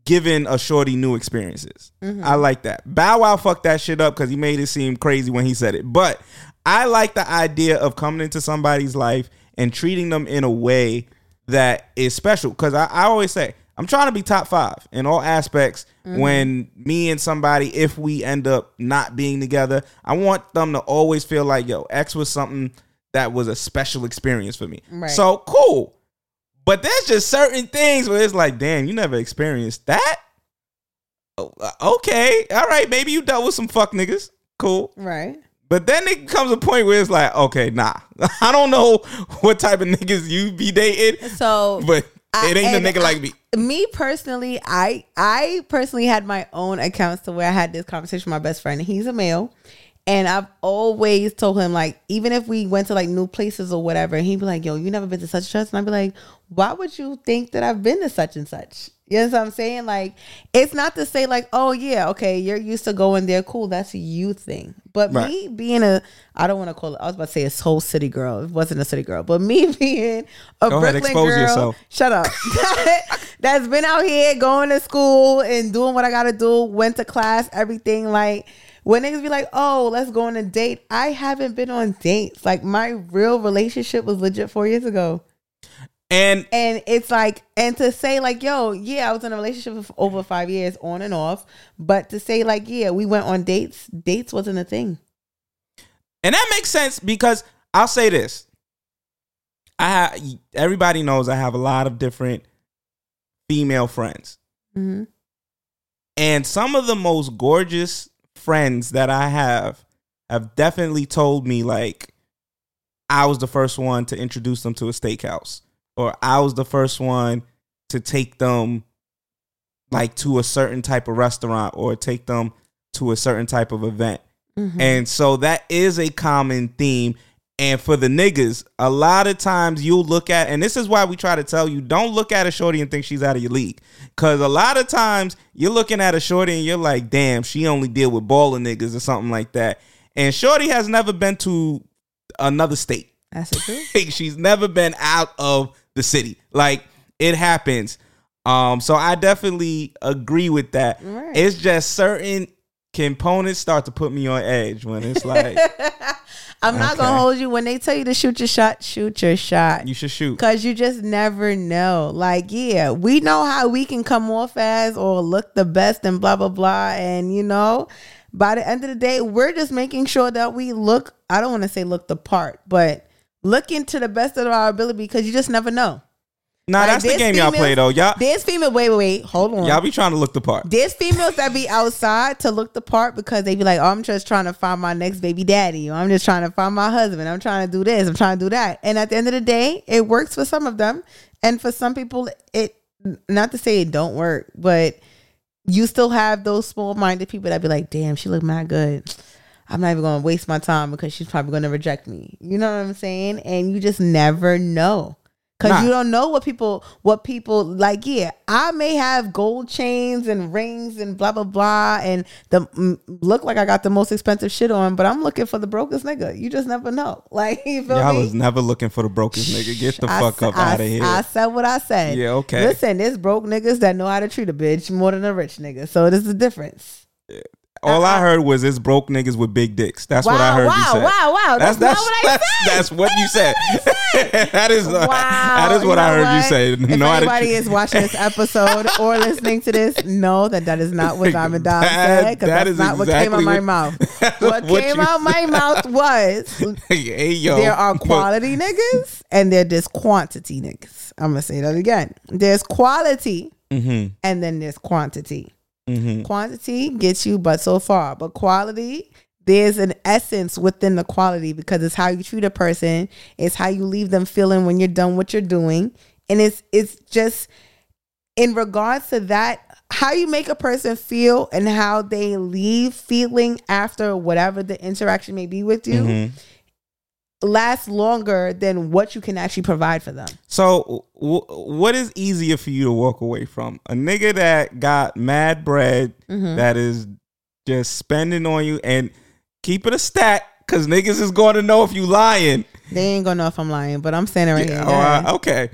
giving a shorty new experiences.
Mm-hmm.
I like that. Bow Wow fucked that shit up because he made it seem crazy when he said it. But I like the idea of coming into somebody's life and treating them in a way that is special. Because I, I always say, I'm trying to be top five in all aspects.
Mm-hmm.
When me and somebody, if we end up not being together, I want them to always feel like, yo, X was something that was a special experience for me.
Right.
So cool. But there's just certain things where it's like, damn, you never experienced that. Oh, uh, Okay, all right, maybe you dealt with some fuck niggas. Cool.
right.
But then it comes a point where it's like, okay, nah. (laughs) I don't know (laughs) what type of niggas you be dating,
So
but it ain't a
and
nigga
I-
like me.
me personally, I I personally had my own accounts to where I had this conversation with my best friend. He's a male. And I've always told him, like, even if we went to like new places or whatever, he'd be like, Yo, you never been to such and such? And I'd be like, Why would you think that I've been to such and such? You know what I'm saying? Like, it's not to say, like, oh yeah, okay, you're used to going there, cool, that's a you thing. But
Right.
me being a I don't want to call it I was about to say a soul city girl. It wasn't a city girl, but me (laughs) being a
Go ahead,
Brooklyn
expose
girl,
yourself.
Shut up. (laughs) That's been out here going to school and doing what I gotta do, went to class, everything. Like when niggas be like, oh, let's go on a date. I haven't been on dates. Like my real relationship was legit four years ago.
And
And it's like, and to say like, yo, yeah, I was in a relationship for over five years on and off. But to say like, yeah, we went on dates, dates wasn't a thing.
and that makes sense because I'll say this. I have everybody knows I have a lot of different female friends.
Mhm.
And some of the most gorgeous friends that I have have definitely told me like I was the first one to introduce them to a steakhouse or I was the first one to take them like to a certain type of restaurant or take them to a certain type of event. Mm-hmm. And so that is a common theme. And for the niggas, a lot of times you'll look at, and this is why we try to tell you, don't look at a shorty and think she's out of your league. Cause a lot of times you're looking at a shorty and you're like, damn, she only deal with baller niggas or something like that. And shorty has never been to another state.
That's.
Like, (laughs) she's never been out of the city. Like it happens. Um, so I definitely agree with that.
Right.
It's just certain components start to put me on edge when it's like (laughs)
I'm not
Okay.
gonna hold you when they tell you to shoot your shot, shoot your shot.
you should shoot.
Cause you just never know. Like, yeah, we know how we can come off as or look the best and blah blah blah. And you know, by the end of the day, we're just making sure that we look. I don't want to say look the part, but look into the best of our ability because you just never know.
Nah,
Like,
that's the game y'all play though. Y'all
There's female. Wait, wait, wait. Hold on.
y'all be trying to look the part.
There's females that be outside to look the part because they be like, oh, I'm just trying to find my next baby daddy, or I'm just trying to find my husband. I'm trying to do this. I'm trying to do that. And at the end of the day, it works for some of them, and for some people, it. Not to say it don't work, but you still have those small minded people that be like, damn, she look mad good. I'm not even gonna waste my time because she's probably gonna reject me. You know what I'm saying? And you just never know. Cause
Nah.
you don't know what people what people like. Yeah, I may have gold chains and rings and blah blah blah, and the mm, look like I got the most expensive shit on, but I'm looking for the brokest nigga. You just never know. (laughs) Like you feel
Y'all
me?
was never looking for the brokest nigga. Get the
I
fuck
sa-
up
I-
out of here.
I said what I said.
Yeah, okay.
Listen, there's broke niggas that know how to treat a bitch more than a rich nigga. So there's a difference.
All I heard was it's broke niggas with big dicks. That's what I heard
wow,
you say.
wow, wow. That's not what I
that's,
said.
That's what you said. (laughs) that is
Wow.
that is what
You
I heard you say.
If
No,
anybody (laughs) is watching this episode or listening to this, know that that is not what (laughs) Diamond Dog
That-
said because
that
that's
is
not what came
exactly
out my mouth. What,
what
came out my mouth was
hey yo,
there are quality niggas and there- there's quantity niggas. I'm gonna say that again. There's quality
Mm-hmm,
and then there's quantity.
Mm-hmm.
Quantity gets you but so far, but quality there's an essence within the quality because it's how you treat a person, it's how you leave them feeling when you're done what you're doing, and it's it's just in regards to that how you make a person feel and how they leave feeling after whatever the interaction may be with you
Mm-hmm.
Lasts longer than what you can actually provide for them.
So, w- what is easier for you to walk away from? A nigga that got mad bread
Mhm.
that is just spending on you and keep it a stack because niggas is going to know if you lying.
They ain't gonna know if I'm lying, but I'm saying it right
Yeah,
here.
oh, okay.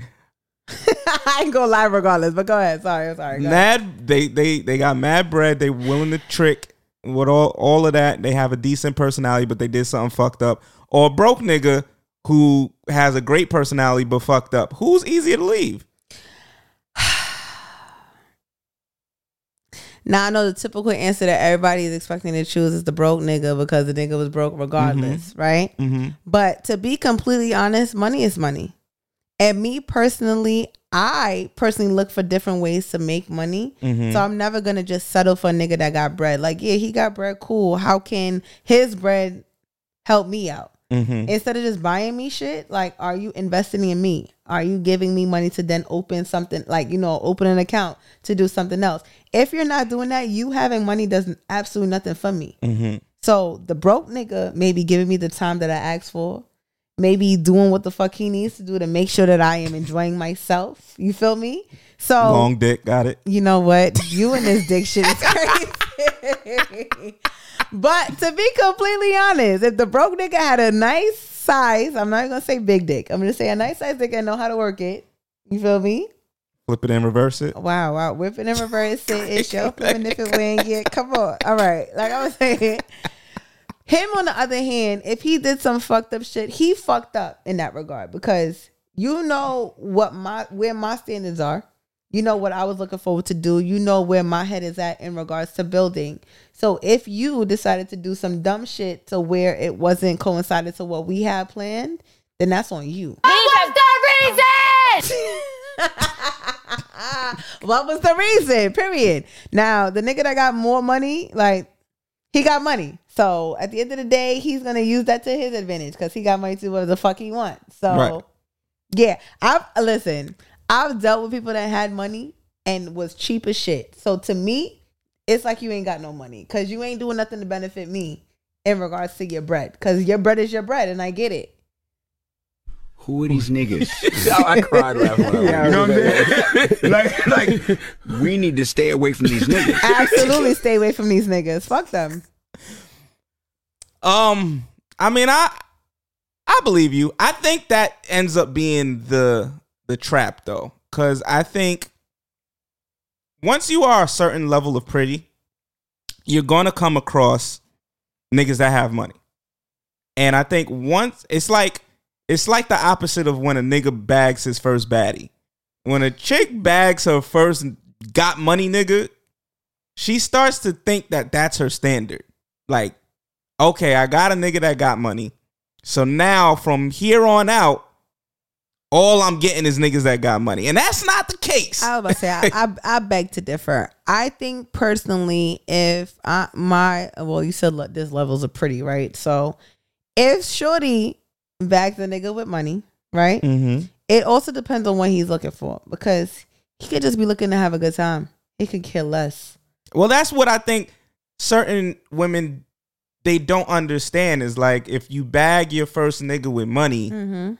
(laughs)
I ain't gonna lie regardless, but go ahead. Sorry, sorry. Go ahead.
Mad they they they got mad bread. They willing to trick with all all of that. They have a decent personality, but they did something fucked up. Or a broke nigga who has a great personality but fucked up. Who's easier to leave? (sighs)
Now I know the typical answer that everybody is expecting to choose is the broke nigga because the nigga was broke regardless, right?
Mm-hmm.
But to be completely honest, money is money. And me personally, I personally look for different ways to make money.
Mhm.
So I'm never gonna just settle for a nigga that got bread. Like, yeah, he got bread, cool. How can his bread help me out?
Mm-hmm.
Instead of just buying me shit, like, are you investing in me? Are you giving me money to then open something, like, you know, open an account to do something else? If you're not doing that, you having money does absolutely nothing for me.
Mm-hmm.
So the broke nigga maybe giving me the time that I asked for, maybe doing what the fuck he needs to do to make sure that I am enjoying myself. You feel me? So
Long dick, got it.
you know what? You and this dick shit is (laughs) crazy. But to be completely honest, if the broke nigga had a nice size, I'm not gonna say big dick. I'm gonna say a nice size dick and know how to work it. You feel me?
Flip it and reverse it.
Wow, wow. Whip it and reverse it. It's your flipping if it win. Yeah, come on. All right. Like I was saying. Him on the other hand, if he did some fucked up shit, he fucked up in that regard because you know what my where my standards are. You know what I was looking forward to do. You know where my head is at in regards to building. So if you decided to do some dumb shit to where it wasn't coincided to what we had planned, then that's on you.
What's the reason? (laughs)
what was the reason? Period. Now, the nigga that got more money, like he got money. So at the end of the day, he's gonna use that to his advantage because he got money to do whatever the fuck he wants. So
Right.
yeah, I've listen. I've dealt with people that had money and was cheap as shit. So to me, it's like you ain't got no money because you ain't doing nothing to benefit me in regards to your bread. Because your bread is your bread, and I get it.
Who are these niggas? (laughs)
I cried laughing. when I
you know what. I'm saying? (laughs) like, like, we need to stay away from these niggas. (laughs)
Absolutely, stay away from these niggas. Fuck them.
Um, I mean, I I believe you. I think that ends up being the the trap though, because I think once you are a certain level of pretty, you're gonna come across niggas that have money, and I think once it's like it's like the opposite of when a nigga bags his first baddie. When a chick bags her first got money nigga, she starts to think that that's her standard. Like okay, I got a nigga that got money. So now from here on out, all I'm getting is niggas that got money, and that's not the case.
I was about to say I, I, I beg to differ. I think personally, if I my well, you said this levels are pretty right. So if Shorty bags a nigga with money, right?
mm-hmm.
It also depends on what he's looking for because he could just be looking to have a good time. He could care less.
Well, that's what I think certain women they don't understand is like if you bag your first nigga with money,
Mm-hmm.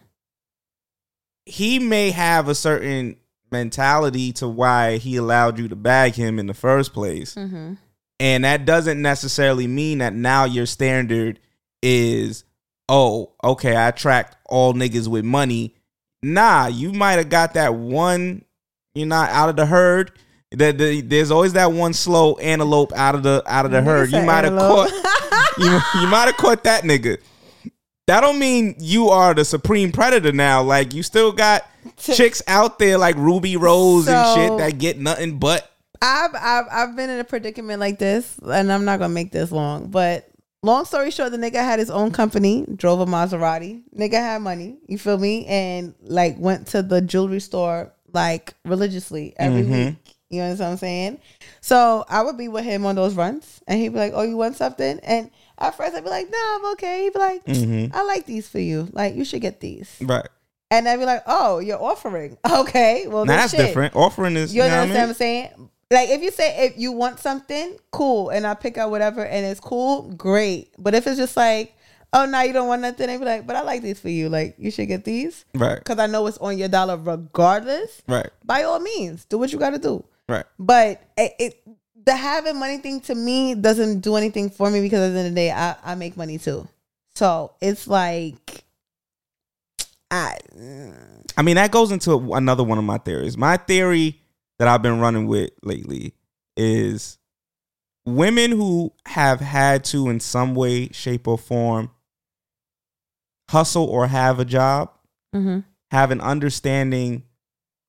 He may have a certain mentality to why he allowed you to bag him in the first place.
Mm-hmm.
And that doesn't necessarily mean that now your standard is, oh, okay, I attract all niggas with money. Nah, you might have got that one, you're not out of the herd. That the, there's always that one slow antelope out of the out of the herd. You might have caught (laughs) you, you might have caught that nigga. That don't mean you are the supreme predator now. Like you still got (laughs) chicks out there like Ruby Rose and shit that get nothing but
I've I've I've been in a predicament like this, and I'm not gonna make this long. But long story short, the nigga had his own company, drove a Maserati. Nigga had money, you feel me, and like went to the jewelry store like religiously every
Mhm.
week. You know what I'm saying? So I would be with him on those runs, and he'd be like, "Oh, you want something?" And at first I'd be like, "No, I'm okay." He'd be like,
Mhm.
"I like these for you. Like you should get these."
right.
And I'd be like, "Oh, you're offering? (laughs) Okay, well
Now that's
shit.
different. Offering is
You
you know what I
understand
mean?
what I'm saying? Like if you say if you want something, cool, and I pick out whatever and it's cool, great. But if it's just like, oh no, you don't want nothing, they be like, but I like these for you. Like you should get these
Right.
because I know it's on your dollar regardless.
Right.
By all means, do what you got to do.
Right.
But it, it the having money thing to me doesn't do anything for me because at the end of the day, I I make money too. So it's like, I
I mean, that goes into another one of my theories. My theory that I've been running with lately is women who have had to, in some way, shape, or form, hustle or have a job,
Mhm.
have an understanding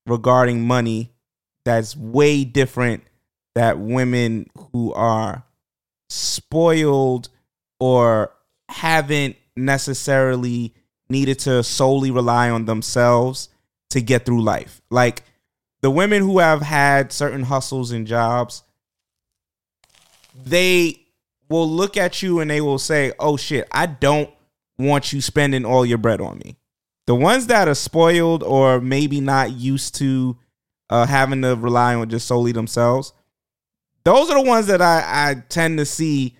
regarding money that's way different that women who are spoiled or haven't necessarily needed to solely rely on themselves to get through life. Like the women who have had certain hustles and jobs, they will look at you and they will say, "Oh shit, I don't want you spending all your bread on me." The ones that are spoiled or maybe not used to uh, having to rely on just solely themselves, those are the ones that I, I tend to see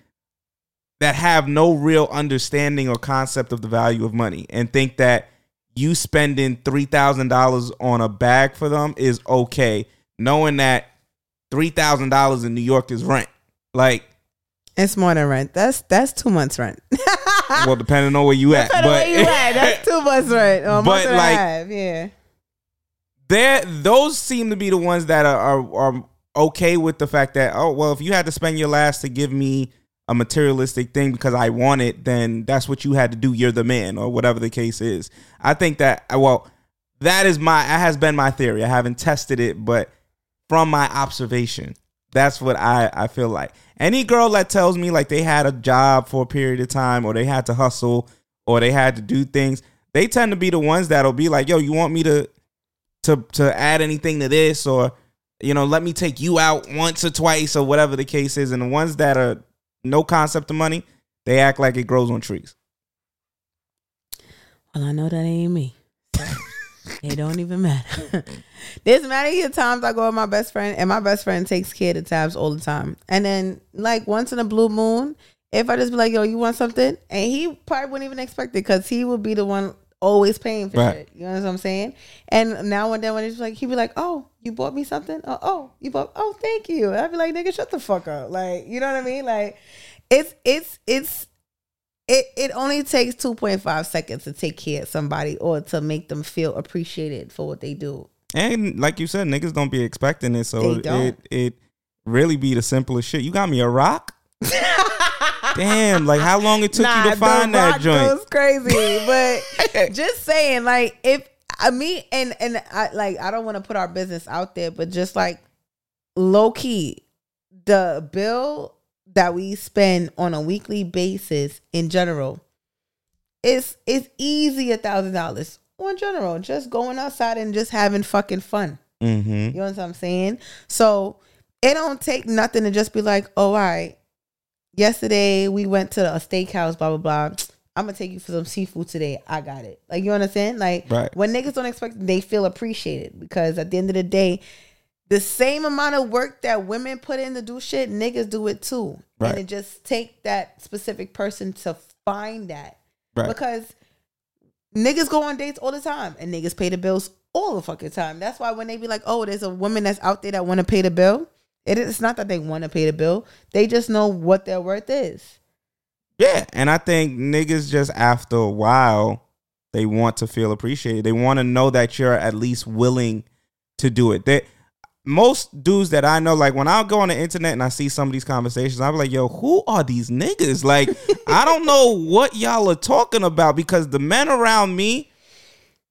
that have no real understanding or concept of the value of money and think that you spending three thousand dollars on a bag for them is okay, knowing that three thousand dollars in New York is rent. Like,
it's more than rent. That's that's two months rent. (laughs)
well, depending on where you at,
Depending
but
where you at, that's two months (laughs) rent. Or
But, like,
yeah.
there those seem to be the ones that are, are are okay with the fact that oh well if you had to spend your last to give me a materialistic thing because I want it then that's what you had to do. You're the man or whatever the case is. I think that well that is my that has been my theory. I haven't tested it but from my observation that's what I I feel like. Any girl that tells me like they had a job for a period of time or they had to hustle or they had to do things they tend to be the ones that'll be like yo you want me to to to add anything to this or you know let me take you out once or twice or whatever the case is and the ones that are no concept of money they act like it grows on trees
Well, I know that ain't me. It don't even matter. (laughs) There's many times I go with my best friend, and my best friend takes care of the tabs all the time. And then, like once in a blue moon, if I just be like, "Yo, you want something?" and he probably wouldn't even expect it because he would be the one always paying for
Right.
shit. You know what I'm saying? And now and then when it's like, he'd be like, "Oh, you bought me something? Oh, oh, you bought? Oh, thank you." And I'd be like, "Nigga, shut the fuck up!" Like, you know what I mean? Like, it's it's it's it, it only takes 2.5 seconds to take care of somebody or to make them feel appreciated for what they do.
and like you said niggas don't be expecting it so it it really be the simplest shit you got me a rock (laughs) damn like how long it took you to find that joint
goes crazy, but (laughs) just saying, like if I mean, and and I like I don't want to put our business out there, but just like low key, the bill that we spend on a weekly basis in general is is easy a thousand dollars in general, just going outside and just having fucking fun.
Mm-hmm.
You know what I'm saying? So it don't take nothing to just be like, oh, all right. Yesterday we went to a steakhouse, blah blah blah. I'm gonna take you for some seafood today. I got it. Like you understand? Like
Right.
when niggas don't expect, it, they feel appreciated because at the end of the day, the same amount of work that women put in to do shit, niggas do it too.
Right.
And it just take that specific person to find that
Right.
because niggas go on dates all the time and niggas pay the bills all the fucking time. That's why when they be like, "Oh, there's a woman that's out there that want to pay the bill," it is not that they want to pay the bill. They just know what their worth is.
Yeah, and I think niggas just after a while they want to feel appreciated. They want to know that you're at least willing to do it. They most dudes that I know, like when I go on the internet and I see some of these conversations, I'm like, yo, who are these niggas? Like, (laughs) I don't know what y'all are talking about because the men around me,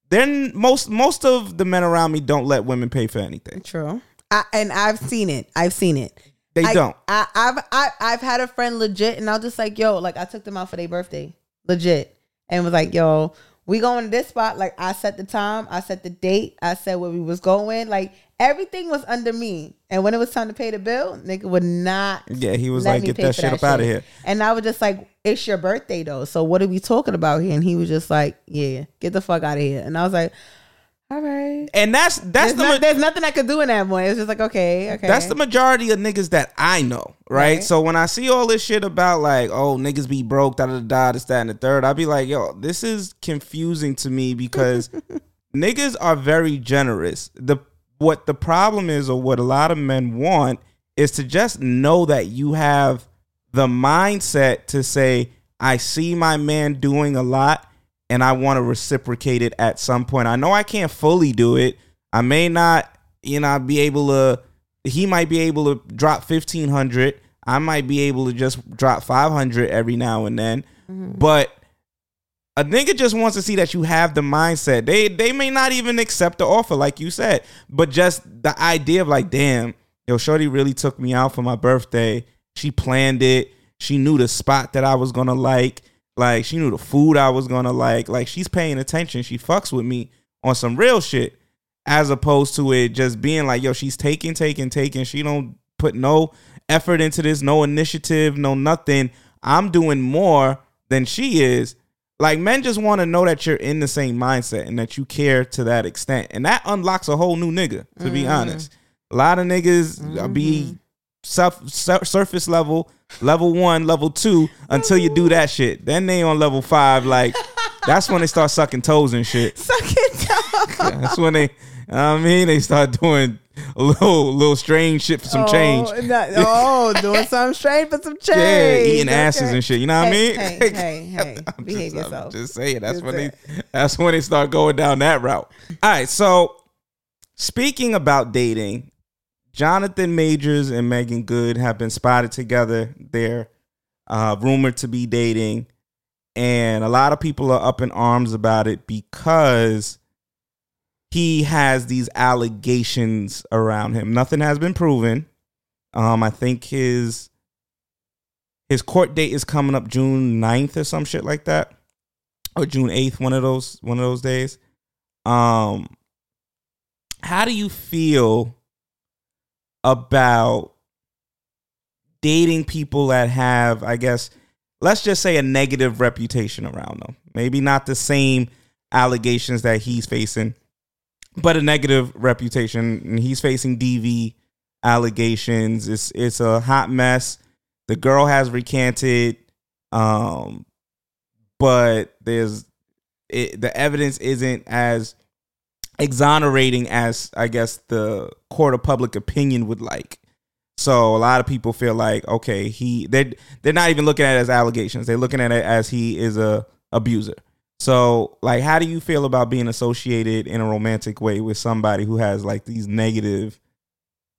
then most most of the men around me don't let women pay for anything.
True. I, and I've seen it. I've seen it.
They
I,
don't.
I, I've I, I've had a friend legit, and I was just like, yo, like I took them out for their birthday, legit, and was like, yo, we going to this spot. Like I set the time, I set the date, I said where we was going. Like everything was under me, and when it was time to pay the bill, nigga would not.
Yeah, he was like, get that shit up out of here.
And I was just like, it's your birthday though, so what are we talking about here? And he was just like, yeah, get the fuck out of here. And I was like, all right.
And that's that's
There's,
the
no-
ma-
there's nothing I could do in that point. It's just like, okay, okay.
That's the majority of niggas that I know, right?
Right.
So when I see all this shit about like, oh, niggas be broke, da da da, da, this, that, and the third, I'll be like, yo, this is confusing to me because (laughs) niggas are very generous. The what the problem is, or what a lot of men want, is to just know that you have the mindset to say, I see my man doing a lot and I want to reciprocate it at some point. I know I can't fully do it. I may not, you know, be able to. He might be able to drop fifteen hundred. I might be able to just drop five hundred every now and then. Mm-hmm. But a nigga just wants to see that you have the mindset. They they may not even accept the offer, like you said, but just the idea of like, damn, yo, Shorty really took me out for my birthday. She planned it. She knew the spot that I was gonna like. Like she knew the food I was gonna like. Like she's paying attention. She fucks with me on some real shit, as opposed to it just being like, yo, she's taking, taking, taking. She don't put no effort into this, no initiative, no nothing. I'm doing more than she is. Like men just want to know that you're in the same mindset and that you care to that extent, and that unlocks a whole new nigga. To be honest, a lot of niggas uh, be surf, sur- surface level, level one, level two until you do that shit. Then they on level five. Like that's when they start sucking toes and shit. (laughs)
Sucking toes.
That's when they. I mean, they start doing a little, little strange shit for some oh, change.
Oh, not- oh, doing something strange for some (laughs) change.
Yeah, eating asses
Okay.
and shit. You know what I mean?
Hey, (laughs) hey, hey,
I'm
behave
just, I'm
yourself.
just saying that's
Just
when they that's when they start going down that route. All right, so speaking about dating, Jonathan Majors and Meagan Good have been spotted together. They're uh, rumored to be dating, and a lot of people are up in arms about it because he has these allegations around him. Nothing has been proven. Um, I think his his court date is coming up June 9th or some shit like that. Or June 8th, one of those one of those days. Um how do you feel about dating people that have, I guess, let's just say a negative reputation around them? Maybe not the same allegations that he's facing, but a negative reputation. And he's facing DV allegations. It's it's a hot mess. The girl has recanted, um, but there's it, the evidence isn't as exonerating as I guess the court of public opinion would like. So a lot of people feel like okay, he they they're not even looking at it as allegations. They're looking at it as he is a abuser. So like how do you feel about being associated in a romantic way with somebody who has like these negative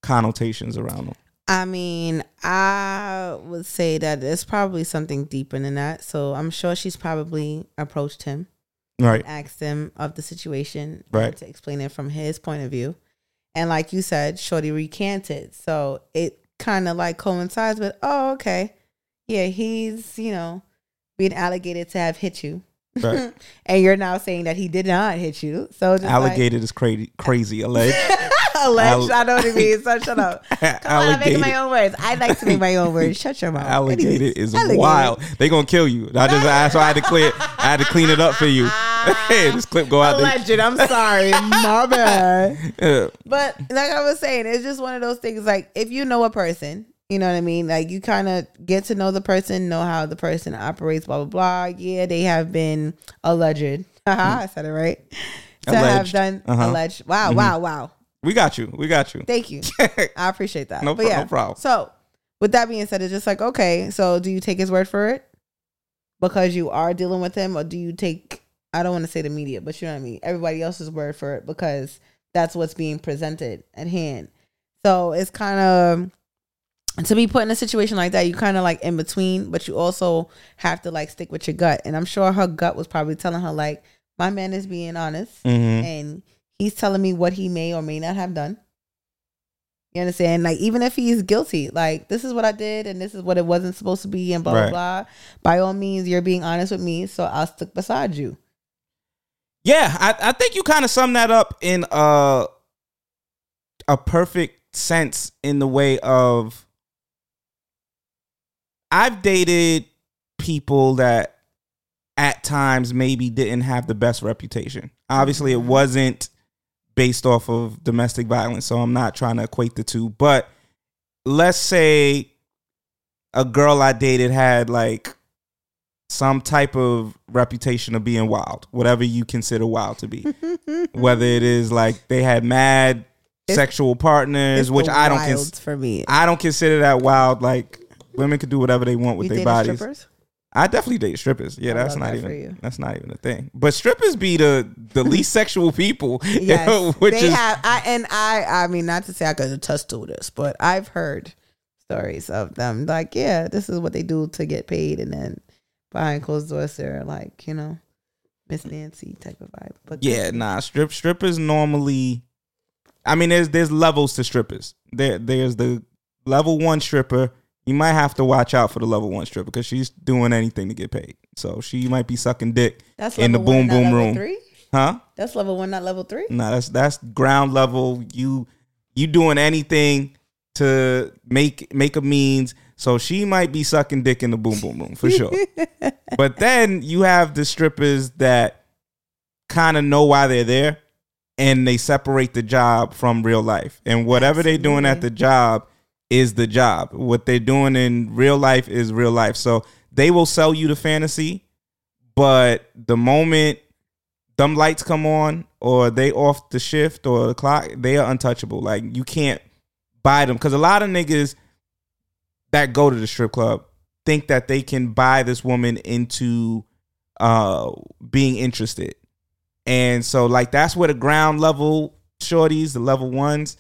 connotations around them?
I mean, I would say that there's probably something deeper than that. So I'm sure she's probably approached him,
Right.
asked him of the situation,
Right.
to explain it from his point of view. And like you said, Shorty recanted. So it kind of like coincides with, oh, okay. Yeah, he's, you know, being allocated to have hit you.
Right. (laughs)
and you're now saying that he did not hit you. So just
Alligated is crazy, crazy alleged. (laughs) (laughs)
Alleged. I know what it means. So shut up. (laughs) Come on, I'm making my own words. I like to make my own words. Shut your mouth. Anyways,
is
alligator.
wild. They gonna kill you. I just that's why I had to clear. I had to clean it up for you. (laughs) this clip go out there.
Alleged. I'm sorry. My bad.
Yeah.
But like I was saying, it's just one of those things. Like if you know a person, you know what I mean. Like you kind of get to know the person, know how the person operates. Blah blah blah. Yeah, they have been alleged. Haha, I said it right. To have
Alleged.
done
Uh-huh.
alleged. Wow,
Mhm.
wow, wow.
We got you. We got you.
Thank you. (laughs) I appreciate that.
No pro-
yeah,
no problem.
So with that being said, it's just like okay. So do you take his word for it because you are dealing with him, or do you take? I don't want to say the media, but you know what I mean. Everybody else's word for it because that's what's being presented at hand. So it's kind of to be put in a situation like that. You kind of like in between, but you also have to like stick with your gut. And I'm sure her gut was probably telling her like, my man is being honest,
Mhm.
and he's telling me what he may or may not have done. You understand? Like, even if he's guilty, like, this is what I did and this is what it wasn't supposed to be, and blah,
Right.
blah, blah. By all means, you're being honest with me, so I'll stick beside you.
Yeah, I, I think you kind of sum that up in a a perfect sense in the way of I've dated people that at times maybe didn't have the best reputation. Obviously, it mm-hmm. wasn't based off of domestic violence, so I'm not trying to equate the two, but let's say a girl I dated had like some type of reputation of being wild, whatever you consider wild to be. (laughs) Whether it is like they had mad sexual partners, which I don't
wilds
cons-
for me.
I don't consider that wild. Like women can do whatever they want with
You
their bodies.
strippers?
I definitely date strippers. Yeah,
I
that's not
that
even that's not even a thing. But strippers be the the (laughs) least sexual people. (laughs)
Yes,
which
they
is
have. I and I. I mean, not to say I could attest to this, but I've heard stories of them. Like, yeah, this is what they do to get paid, and then behind closed doors, they're like, you know, Miss Nancy type of vibe. But
Yeah, nah. Strip strippers normally. I mean, there's there's levels to strippers. There there's the level one stripper. You might have to watch out for the level one stripper because she's doing anything to get paid. So she might be sucking dick
That's
in the
level one,
boom boom room.
three?
Huh?
that's level one, not level three.
Nah, that's that's ground level. You you doing anything to make make a means. So she might be sucking dick in the boom boom room for sure. (laughs) but then you have the strippers that kind of know why they're there and they separate the job from real life. And whatever they're doing at the job is the job. What they're doing in real life is real life. So they will sell you the fantasy, but the moment them lights come on or they off the shift or the clock, they are untouchable. Like you can't buy them because a lot of niggas that go to the strip club think that they can buy this woman into uh being interested. And so like that's where the ground level shorties, the level ones,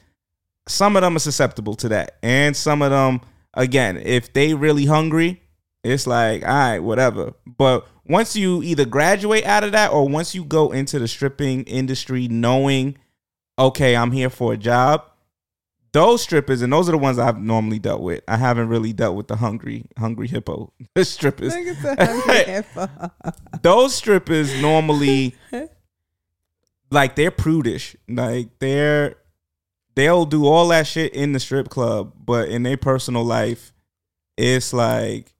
some of them are susceptible to that. And some of them again, if they really hungry, it's like, all right, whatever. But once you either graduate out of that or once you go into the stripping industry knowing, okay, I'm here for a job, those strippers, and those are the ones I've normally dealt with. I haven't really dealt with the hungry, hungry hippo (laughs) strippers. (laughs) those strippers normally like they're prudish. Like they're they'll do all that shit in the strip club, but in their personal life, it's like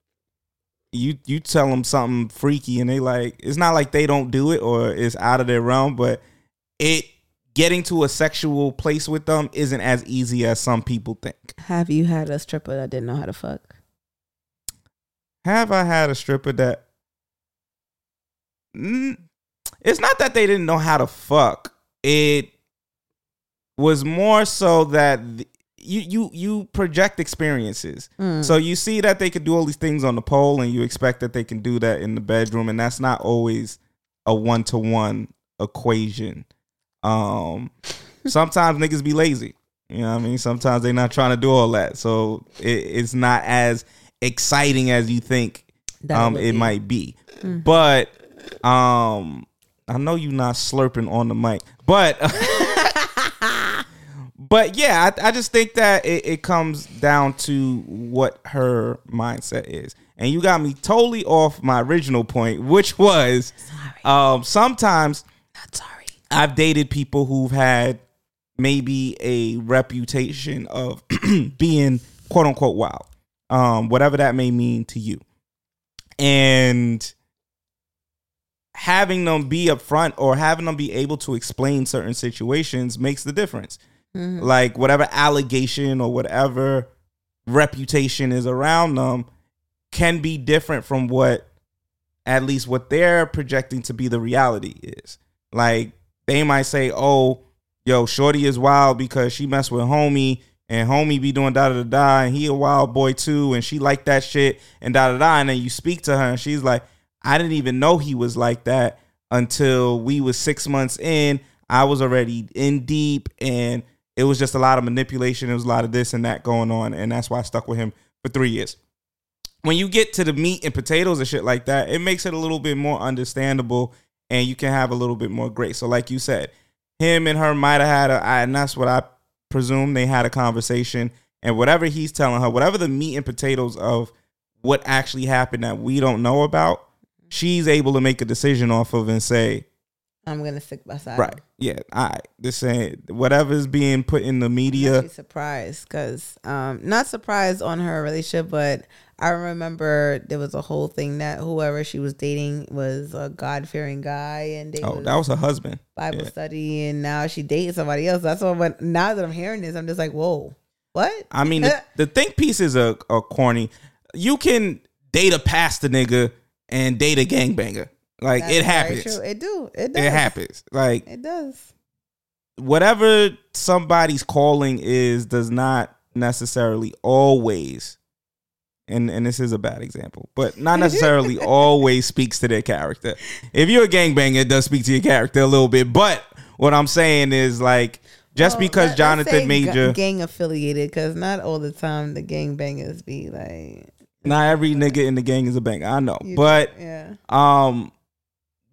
you you tell them something freaky and they like it's not like they don't do it or it's out of their realm, but it getting to a sexual place with them isn't as easy as some people think.
Have you had a stripper that didn't know how to fuck?
Have I had a stripper that? Mm, it's not that they didn't know how to fuck. It was more so that th- you you you project experiences.
Mm.
So you see that they could do all these things on the pole, and you expect that they can do that in the bedroom, and that's not always a one to one equation. Um, (laughs) sometimes niggas be lazy. You know what I mean? Sometimes they're not trying to do all that, so it, it's not as exciting as you think um, it
be.
might be.
Mhm.
But um, I know you're not slurping on the mic, but (laughs) but yeah, I, I just think that it, it comes down to what her mindset is. And you got me totally off my original point, which was Um, sometimes sorry, I've dated people who've had maybe a reputation of (clears throat) being quote unquote wild, um, whatever that may mean to you, and having them be upfront or having them be able to explain certain situations makes the difference.
Mhm.
Like whatever allegation or whatever reputation is around them can be different from what at least what they're projecting to be the reality is. Like they might say, "Oh, yo, Shorty is wild because she messed with homie, and homie be doing da da da, and he a wild boy too, and she like that shit, and da da da." And then you speak to her, and she's like, "I didn't even know he was like that until we was six months in. I was already in deep, and it was just a lot of manipulation. It was a lot of this and that going on, and that's why I stuck with him for three years." when you get to the meat and potatoes and shit like that, it makes it a little bit more understandable and you can have a little bit more grace. So, like you said, him and her might have had a, and that's what I presume they had a conversation. And whatever he's telling her, whatever the meat and potatoes of what actually happened that we don't know about, she's able to make a decision off of and say,
I'm gonna stick by side.
right, yeah, all right, this ain't whatever's being put in the media.
Surprised because um not surprised on her relationship, but I remember there was a whole thing that whoever she was dating was a God fearing guy, and they
Oh, that was her husband.
Bible
Yeah.
study, and now she dated somebody else. That's what. When, now that I'm hearing this, I'm just like, whoa, what?
I mean, the, (laughs) the think pieces are, are corny. You can date a pastor nigga and date a gangbanger. Like
That's
it happens.
It do. It does.
It happens. Like
It does.
whatever somebody's calling is does not necessarily always and and this is a bad example, but not (laughs) necessarily always speaks to their character. If you're a gangbanger, it does speak to your character a little bit. But what I'm saying is like just
Well,
because
let- let's say
Jonathan Major
ga- gang affiliated, because not all the time the gang bangers be like,
not every nigga in the gang is a banger. I know,
You
but
do, yeah.
um,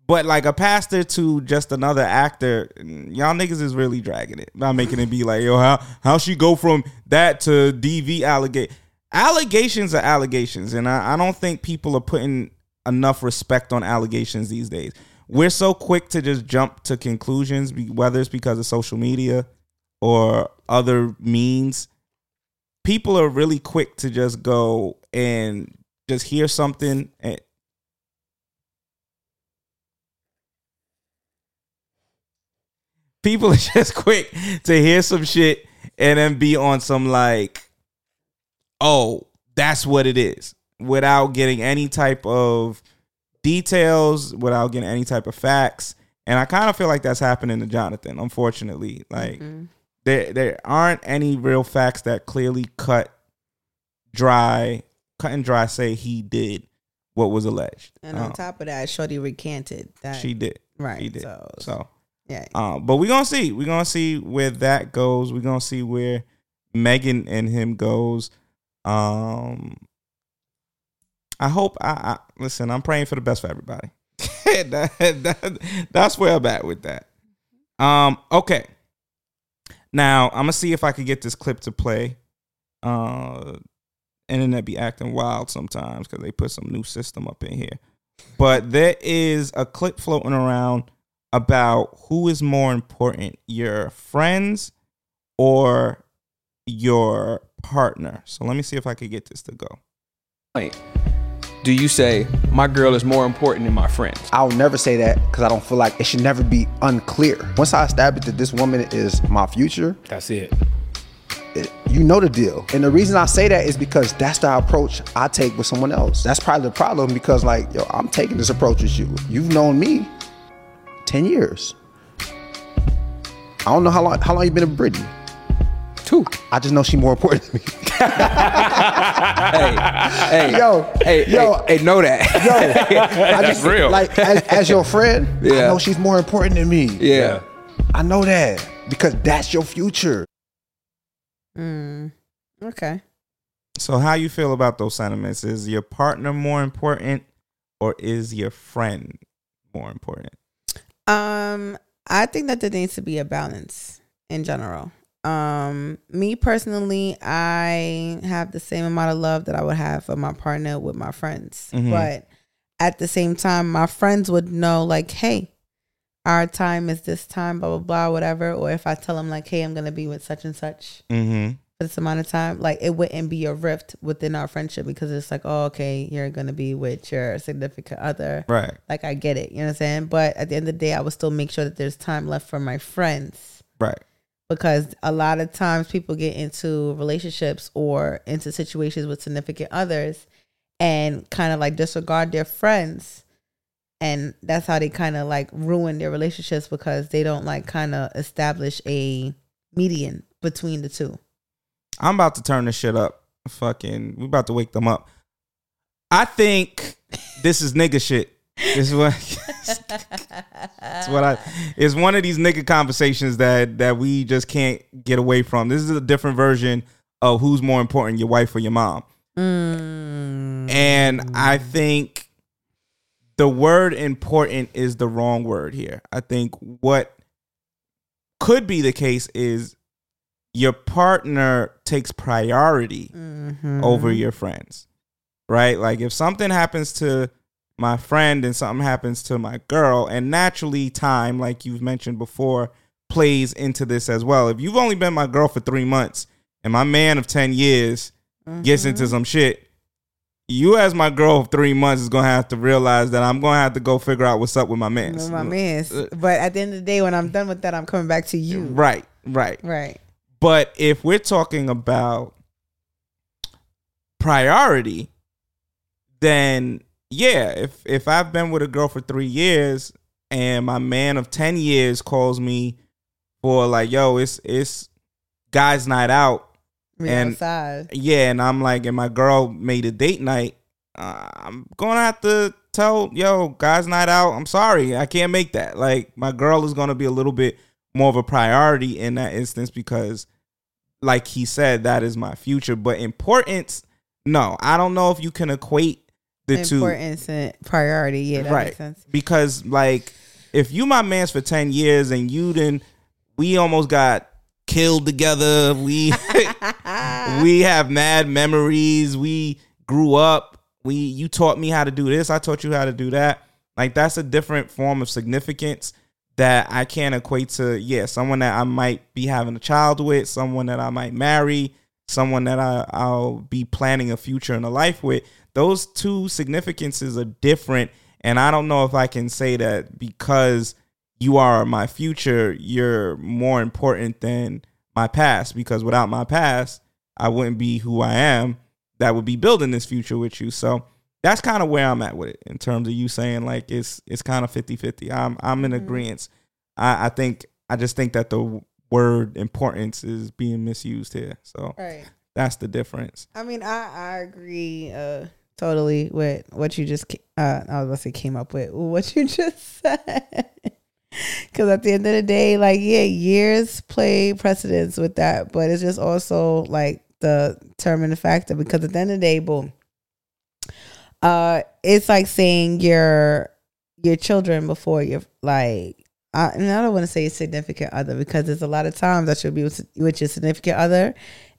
but like a pastor to just another actor, y'all niggas is really dragging it, not making it be like, yo, how how she go from that to DV allegate allegations are allegations, and I, I don't think people are putting enough respect on allegations these days. We're so quick to just jump to conclusions, whether it's because of social media or other means. People are really quick to just go and just hear something and people (laughs) are just quick to hear some shit and then be on some like oh that's what it is. Without getting any type of details without getting any type of facts. And i kind of feel like that's happening to jonathan unfortunately. Like there there aren't any real facts that clearly cut dry cut and dry say he did what was alleged.
And on
Um,
top of that, Shorty recanted that.
She did.
Right,
she did.
so-
so,
Yeah.
um but we're gonna see. We're gonna see where that goes. We're gonna see where Meagan and him goes. Um i hope i, I listen i'm praying for the best for everybody. (laughs) That- that- that's where i'm at with that. Um okay. Now i'm gonna see if i could get this clip to play. Uh internet be acting wild sometimes because they put some new system up in here. But there is a clip floating around about who is more important your friends or your partner so let me see if i could get this to go
Wait. Do you say my girl is more important than my friends?
I'll never say that because I don't feel like it should never be unclear. Once I establish that this woman is my future,
That's it.
it- you know the deal. And the reason I say that is because that's the approach I take with someone else. That's probably the problem because, like, yo, I'm taking this approach with you. You've known me 10 years. I don't know how long how long you been with Brittany.
Two.
I just know she's more important than me. (laughs)
hey, hey,
Yo,
hey,
yo,
hey, hey, know that.
Yo, I (laughs) just real. like as, as your friend, I
Yeah.
know she's more important than me.
Yeah.
I know that because that's your future.
Mm. Okay.
so how you feel about those sentiments is your partner more important or is your friend more important
Um, I think that there needs to be a balance in general. Um, me personally, I have the same amount of love that I would have for my partner with my friends,
Mhm.
but at the same time, my friends would know, like, hey, our time is this time, blah, blah, blah, whatever. Or if I tell them, like, hey, I'm going to be with such and such
Mm-hmm.
This amount of time, like, it wouldn't be a rift within our friendship because it's like, oh, okay, you're going to be with your significant other.
Right.
Like, I get it. You know what I'm saying? But at the end of the day, I would still make sure that there's time left for my friends
Right.
because a lot of times people get into relationships or into situations with significant others and kind of like disregard their friends and that's how they kind of like ruin their relationships because they don't like kind of establish a median between the two
I'm about to turn this shit up. Fucking, we about to wake them up. I think this is nigga shit. This is what. it's what I. It's one of these nigga conversations that that we just can't get away from. This is a different version of who's more important, your wife or your mom. Mm. And I think the word important is the wrong word here. I think what could be the case is your partner takes priority mm-hmm. over your friends, right? Like if something happens to my friend and something happens to my girl, and naturally, time, like you've mentioned before, plays into this as well. If you've only been my girl for three months and my man of 10 years gets into mm-hmm. some shit, you as my girl of three months is gonna have to realize that I'm gonna have to go figure out what's up with my man.
my man's but at the end of the day when i'm done with that i'm coming back to you
Right, right.
right
But if we're talking about priority, then yeah, if if I've been with a girl for three years and my man of ten years calls me for like, yo, it's it's guys' night out,
We
and
outside.
yeah, and I'm like, and my girl made a date night, uh, I'm gonna have to tell, yo, guys' night out. I'm sorry, I can't make that. Like, my girl is gonna be a little bit more of a priority in that instance because, like he said, that is my future. But importance, no, I don't know if you can equate the two.
Importance and priority yeah that
right.
makes sense.
Because like if you my man's for 10 years and you didn't we almost got killed together. We (laughs) we have mad memories. We grew up. We you taught me how to do this. I taught you how to do that. Like that's a different form of significance that i can't equate to yeah someone that i might be having a child with someone that i might marry someone that I, i'll be planning a future and a life with. Those two significances are different and i don't know if i can say that because you are my future you're more important than my past because without my past i wouldn't be who i am that would be building this future with you. So that's kind of where i'm at with it in terms of you saying like it's it's kind of 50-50 i'm i'm in agreement I, I think i just think that the word importance is being misused here so
Right.
that's the difference
I mean, I I agree uh totally with what you just uh I was gonna say came up with what you (laughs) just said. Because at the end of the day, like yeah, years play precedence with that, but it's just also like the term and the factor. Because at the end of the day, boom, uh, it's like saying your your children before your like. I, and I don't want to say significant other because there's a lot of times that you'll be with, with your significant other,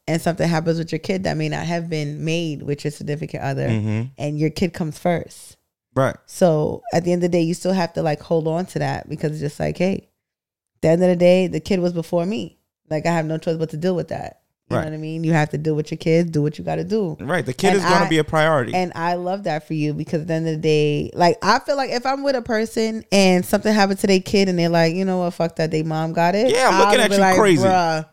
and something happens with your kid that may not have been made with your significant other,
Mhm.
and your kid comes first.
right
So at the end of the day, you still have to like hold on to that because it's just like, hey, at the end of the day, the kid was before me. Like I have no choice but to deal with that. You
Right.
know what I mean? You have to deal with your kids, do what you got to do.
right the kid
And
is going to be a priority
And I love that for you because at the end of the day, like I feel like if I'm with a person and something happened to their kid and they're like, you know what, fuck that, they mom got it.
Yeah, I'm
I'll
looking at
be
you crazy.
Bruh,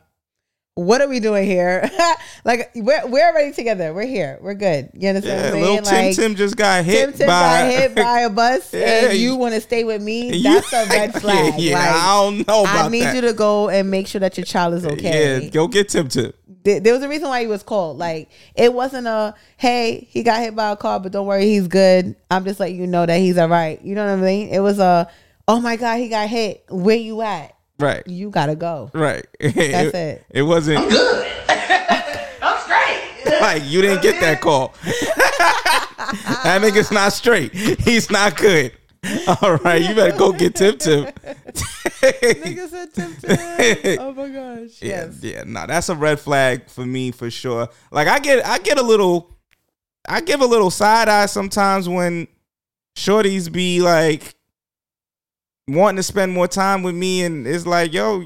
what are we doing here? (laughs) like we're we're already together. We're here. We're good. You understand?
yeah,
what I'm
little? Tim
Like,
Tim just got hit
Tim Tim
by
got hit (laughs) by a bus
Yeah,
and you
you-
want to stay with me,
You- (laughs)
that's a red flag.
yeah,
Like,
I don't know
I need
that.
you to go and make sure that your child is okay.
Yeah, go get Tim Tim.
There, there was a reason why he was called. Like it wasn't a hey, he got hit by a car, but don't worry, he's good. I'm just letting you know that he's all right. You know what I mean? It was a oh my god, he got hit. Where you at?
Right.
You gotta go.
Right. (laughs)
That's it.
It wasn't
I'm good. (laughs)
I'm straight. (laughs) Like you didn't get that call. that nigga's not straight. He's not good. (laughs) All right, you better go get Tim Tim. (laughs)
Nigga said Tim Tim. (laughs) Oh my gosh.
Yeah,
Yes.
yeah, no, that's a red flag for me for sure. Like I get, I get a little, I give a little side eye sometimes when shorties be like wanting to spend more time with me, and it's like, yo,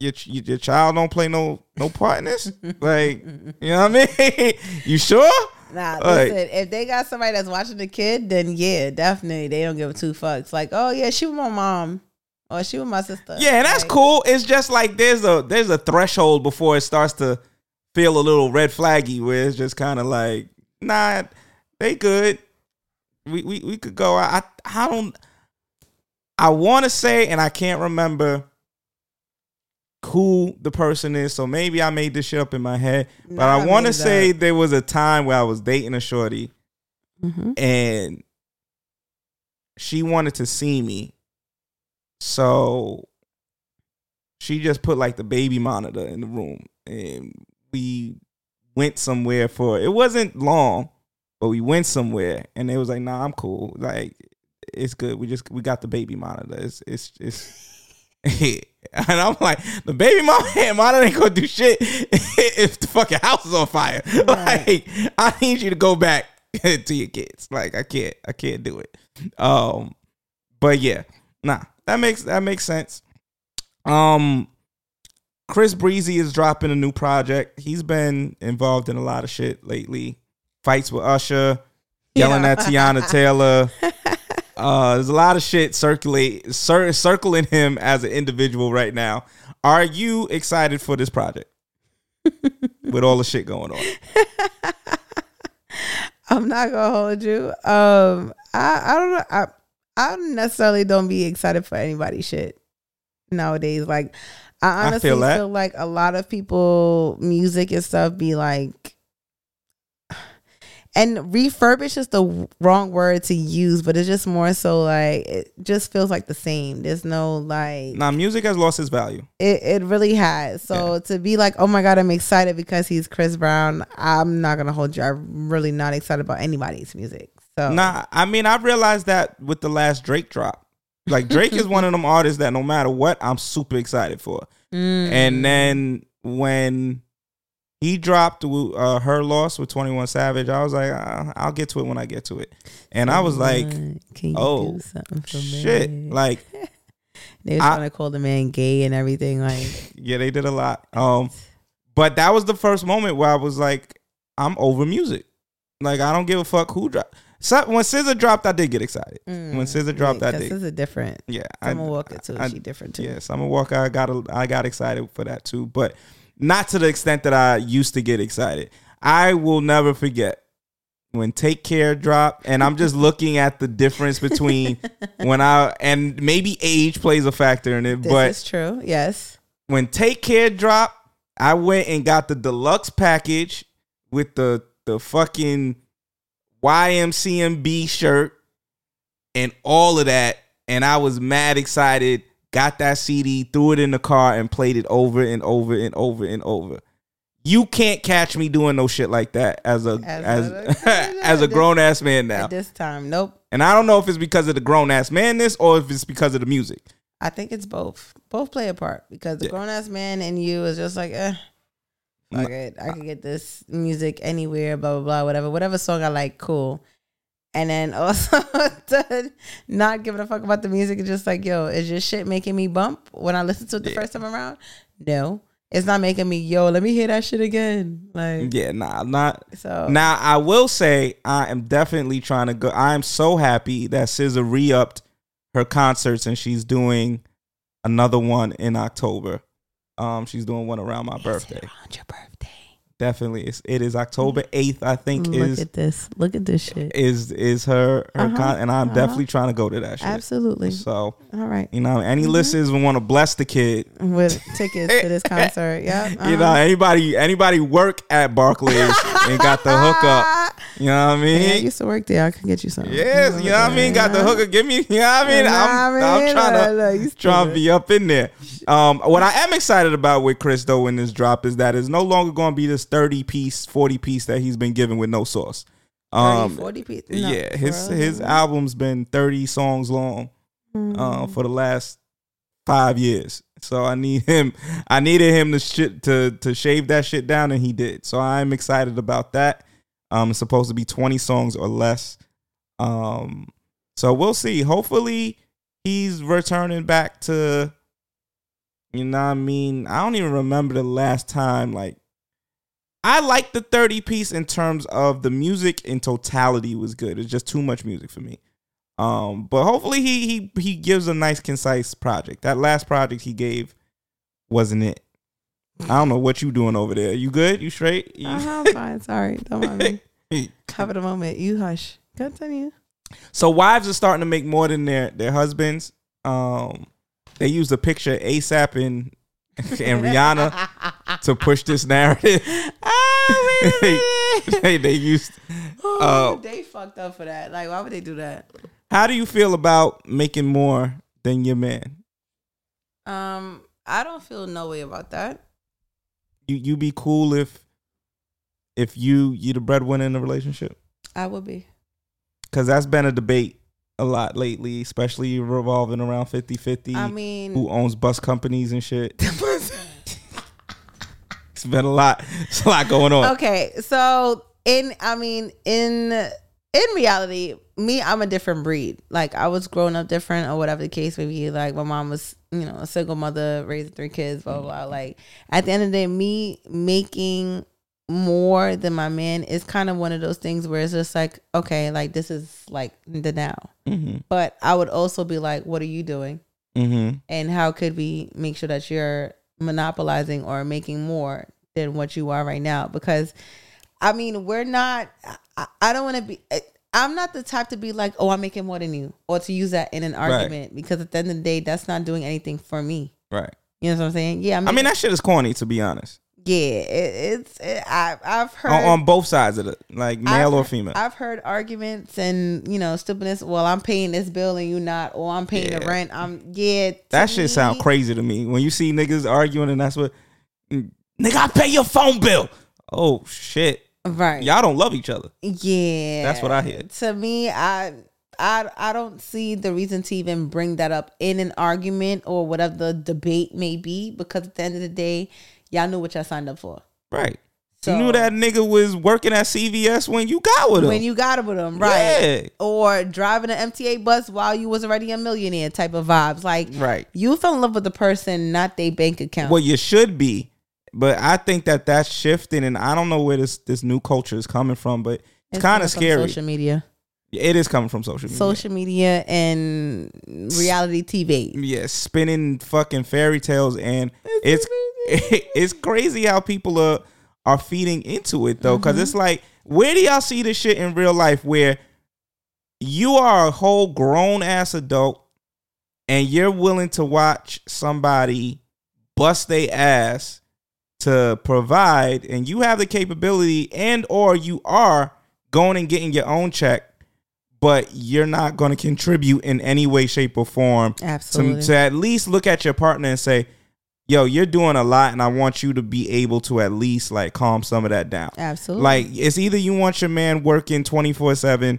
your your child don't play no no part in this. like, you know what I mean? you sure?
Nah,
Like-
listen, if they got somebody that's watching the kid, then yeah, definitely they don't give two fucks. Like, oh yeah, she was my mom. Or she was my sister.
Yeah, and that's
Like,
cool. It's just like there's a there's a threshold before it starts to feel a little red flaggy, where it's just kind of like, nah, they good. We we we could go. I I don't. I want to say, and I can't remember who the person is. So maybe I made this shit up in my head. But I
I
want to say there was a time where I was dating a shorty,
mm-hmm.
and she wanted to see me. So she just put like the baby monitor in the room and we went somewhere for it wasn't long, but we went somewhere and it was like, nah, I'm cool. Like it's good. We just we got the baby monitor. It's it's it's (laughs) and I'm like, the baby monitor monitor ain't gonna do shit (laughs) if the fucking house is on fire. (laughs) Like, I need you to go back to your kids. Like, I can't, I can't do it. Um, but yeah, nah, that makes that makes sense. Um, Chris Breezy is dropping a new project. He's been involved in a lot of shit lately. Fights with Usher, yelling
Yeah.
at Teyana Taylor. Uh, there's a lot of shit circulate cir- circling him as an individual right now. Are you excited for this project (laughs) with all the shit going on? (laughs)
I'm not gonna hold you. Um, I I don't know. I I necessarily don't be excited for anybody's shit nowadays. Like, I
I
honestly
feel
feel, like a lot of people, music and stuff, be like. And refurbish is the wrong word to use, but it's just more so like it just feels like the same. There's no like
Nah, music has lost its value.
it, it really has. So to be like, oh my god, I'm excited because he's Chris Brown. I'm not gonna hold you. I'm really not excited about anybody's music. So
Nah, I mean, I realized that with the last Drake drop. Like Drake is one of them artists that no matter what, I'm super excited for. (laughs)
Mm.
And then when he dropped uh, her loss with 21 Savage, I was like, uh, I'll get to it when I get to it. And I was like, oh,
do something for
shit. Like, (laughs)
They was
I-
trying to call the man gay and everything. Like, (laughs)
yeah, they did a lot. Um, but that was the first moment where I was like, I'm over music. Like, I don't give a fuck who dropped. So when SZA dropped, I did get excited. when SZA dropped, I
this
did.
is a different.
Yeah,
Summer Walker too.
I-
she different too.
Yeah, Summer Walker, I got a, I got excited for that too, but not to the extent that I used to get excited. I will never forget when Take Care dropped, and I'm just looking at the difference between (laughs) when I and maybe age plays a factor in it,
This
but
is true. Yes.
when Take Care dropped, I went and got the deluxe package with the the fucking YMCMB shirt and all of that, and I was mad excited. Got that CD, threw it in the car, and played it over and over and over and over. You can't catch me doing no shit like that as a as
As (laughs)
as,
a- (laughs)
grown ass man now.
At this time, nope.
And I don't know if it's because of the grown ass manness or if it's because of the music.
I think it's both. Both play a part because the grown ass man in you is just like, eh, fuck it. I can get this music anywhere, blah blah blah, whatever, whatever song I like, cool. And then also (laughs) not giving a fuck about the music is just like, yo, is your shit making me bump when I listen to it the first time around? No, it's not making me, yo, let me hear that shit again. Like,
Yeah, nah, not.
So-
now I will say I am definitely trying to go. I am so happy that SZA re-upped her concerts and she's doing another one in October. Um, she's doing one around my birthday.
around your birthday.
Definitely, it's, it is October eighth. I think
look
is Look
at this, look at this shit.
is is her her
Uh-huh,
con- and I'm
uh-huh.
definitely trying to go to that shit.
Absolutely.
So
All right.
you know, any
Mhm.
listeners want to bless the kid
with tickets to this concert. (laughs) Yeah,
You know, anybody anybody work at Barclays and got the hookup. You know what I mean?
Yeah, I used to work there. I can get you something.
Yes, (laughs) you know what I mean. Got the hooker. Give me. You know what I mean. I'm, I'm trying to trying to be up in there. Um, what I am excited about with Chris though in this drop is that it's no longer going to be this thirty piece, forty piece that he's been given with no sauce.
30, 40 piece? No,
yeah, his
bro.
his album's been thirty songs long uh,
Mm.
for the last five years. So I need him. I needed him to shit to to shave that shit down, and he did. So I'm excited about that. Um, it's supposed to be 20 songs or less. Um, so we'll see. Hopefully, he's returning back to. You know what I mean? I don't even remember the last time. Like, I like the thirty piece in terms of the music in totality was good. It's just too much music for me. Um, but hopefully he he he gives a nice concise project. That last project he gave wasn't it. I don't know what you doing over there. You good? You straight? You-
Uh-huh, I'm (laughs) fine. Sorry. Don't mind me. (laughs) Cover the moment. You hush. Continue.
So wives are starting to make more than their their husbands. Um, they used a picture of ASAP and and Rihanna to push this narrative. (laughs) they, they used.
Oh,
Uh,
they fucked up for that. Like, why would they do that?
how do you feel about making more than your man?
Um, I don't feel no way about that.
You you be cool if if you you the breadwinner in the relationship
I would be.
because that's been a debate a lot lately, especially revolving around 50-50.
I mean-
who owns bus companies and shit. (laughs) (laughs) it's been a lot. It's a lot going on.
Okay, so in I mean in in reality, me I'm a different breed. Like I was growing up different or whatever the case may be. Like my mom was, you know, a single mother raising three kids, blah blah. blah. Like at the end of the day, me making more than my man is kind of one of those things where it's just like, okay, like this is like the now.
Mm-hmm.
But I would also be like, what are you doing?
Mm-hmm.
and how could we make sure that you're monopolizing or making more than what you are right now because i mean we're not i, I don't want to be i'm not the type to be like oh i'm making more than you or to use that in an
Right.
argument because at the end of the day that's not doing anything for me
Right.
you know what i'm saying yeah
I mean, that shit is corny to be honest.
Yeah it, it's it, I, i've heard
On, on both sides of it, like male
I've-
or female.
I've heard arguments and you know stupidness. Well, I'm paying this bill and you not, or I'm paying the rent. I'm yeah.
that shit sound crazy to me. When you see niggas arguing and that's what nigga, I pay your phone bill. Oh shit.
Right.
Y'all don't love each other.
Yeah,
That's what I hear.
To me, I, I, I don't see the reason to even bring that up in an argument or whatever the debate may be, because at the end of the day, y'all knew what y'all signed up for.
Right.
So-
you knew that nigga was working at CVS when you got with him.
When you got with him, right?
Yeah.
Or driving an MTA bus while you was already a millionaire type of vibes. Like,
Right.
you fell in love with the person, not their bank account.
Well, you should be, but I think that that's shifting, and I don't know where this this new culture is coming from, but it's,
It's
kind of scary.
Social media,
It is coming from social media.
social media, and reality TV.
yeah, spinning fucking fairy tales, and it's (laughs) it's crazy how people are are feeding into it though, because
Mm-hmm.
it's like, where do y'all see this shit in real life where you are a whole grown ass adult and you're willing to watch somebody bust their ass to provide and you have the capability and or you are going and getting your own check but you're not going to contribute in any way shape or form to-
Absolutely.
to, at least look at your partner and say yo you're doing a lot and i want you to be able to at least like calm some of that down.
Absolutely.
like it's either you want your man working 24-7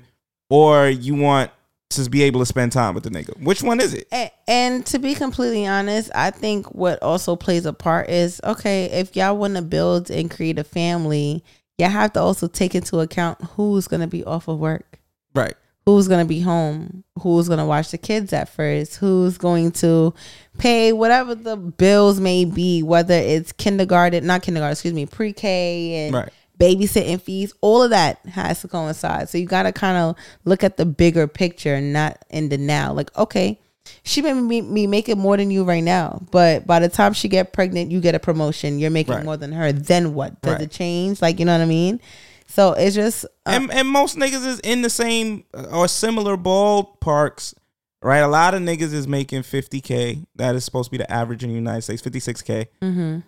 or you want to be able to spend time with the nigga. Which one is it?
And, and to be completely honest, I think what also plays a part is okay, if y'all want to build and create a family, y'all have to also take into account who's going to be off of work,
right
who's going to be home, who's going to watch the kids at first, who's going to pay whatever the bills may be, whether it's kindergarten, not kindergarten, excuse me, pre K and
Right.
babysitting fees, all of that has to coincide. So you got to kind of look at the bigger picture, and not in the now. Like, okay, she may be, be making more than you right now, but by the time she get pregnant, you get a promotion. You're making
Right.
more than her. Then what? Does
Right.
it change? Like, you know what I mean? So it's just uh,
and, and most niggas is in the same uh, or similar ballparks, right? A lot of niggas is making 50K. That is supposed to be the average in the United States, 56K.
mhm.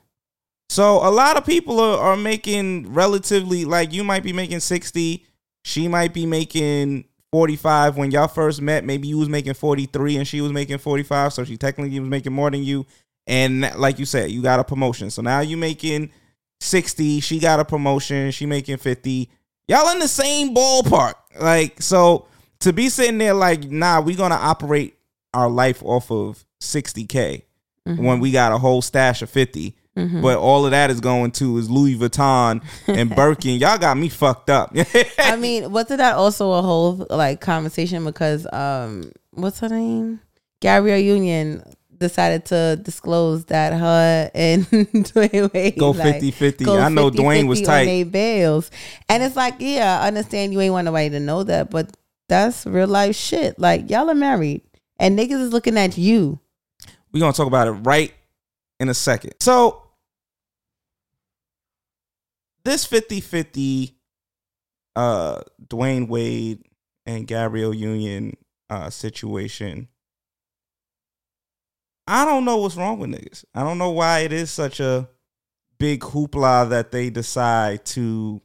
So a lot of people are, are making relatively, like you might be making 60, she might be making 45. When y'all first met, maybe you was making 43 and she was making 45. So she technically was making more than you. And like you said, you got a promotion. So now you making 60, she got a promotion, she making 50. Y'all in the same ballpark. Like, so to be sitting there like, nah, we gonna operate our life off of 60K
Mhm.
when we got a whole stash of 50.
Mhm.
but all of that is going to is Louis Vuitton and (laughs) Birkin. Y'all got me fucked up. (laughs)
I mean, wasn't that also a whole like conversation because um, what's her name? Gabrielle Union decided to disclose that her and (laughs) Dwyane Wade
Go
like,
50-50.
go
I know Dwyane was
50-50
tight.
they bails, and it's like, yeah, I understand you ain't want nobody to know that, but that's real life shit. Like y'all are married, and niggas is looking at you.
We're gonna talk about it right in a second. So this 50-50 uh Dwyane Wade and Gabrielle Union uh situation. I don't know what's wrong with niggas. I don't know why it is such a big hoopla that they decide to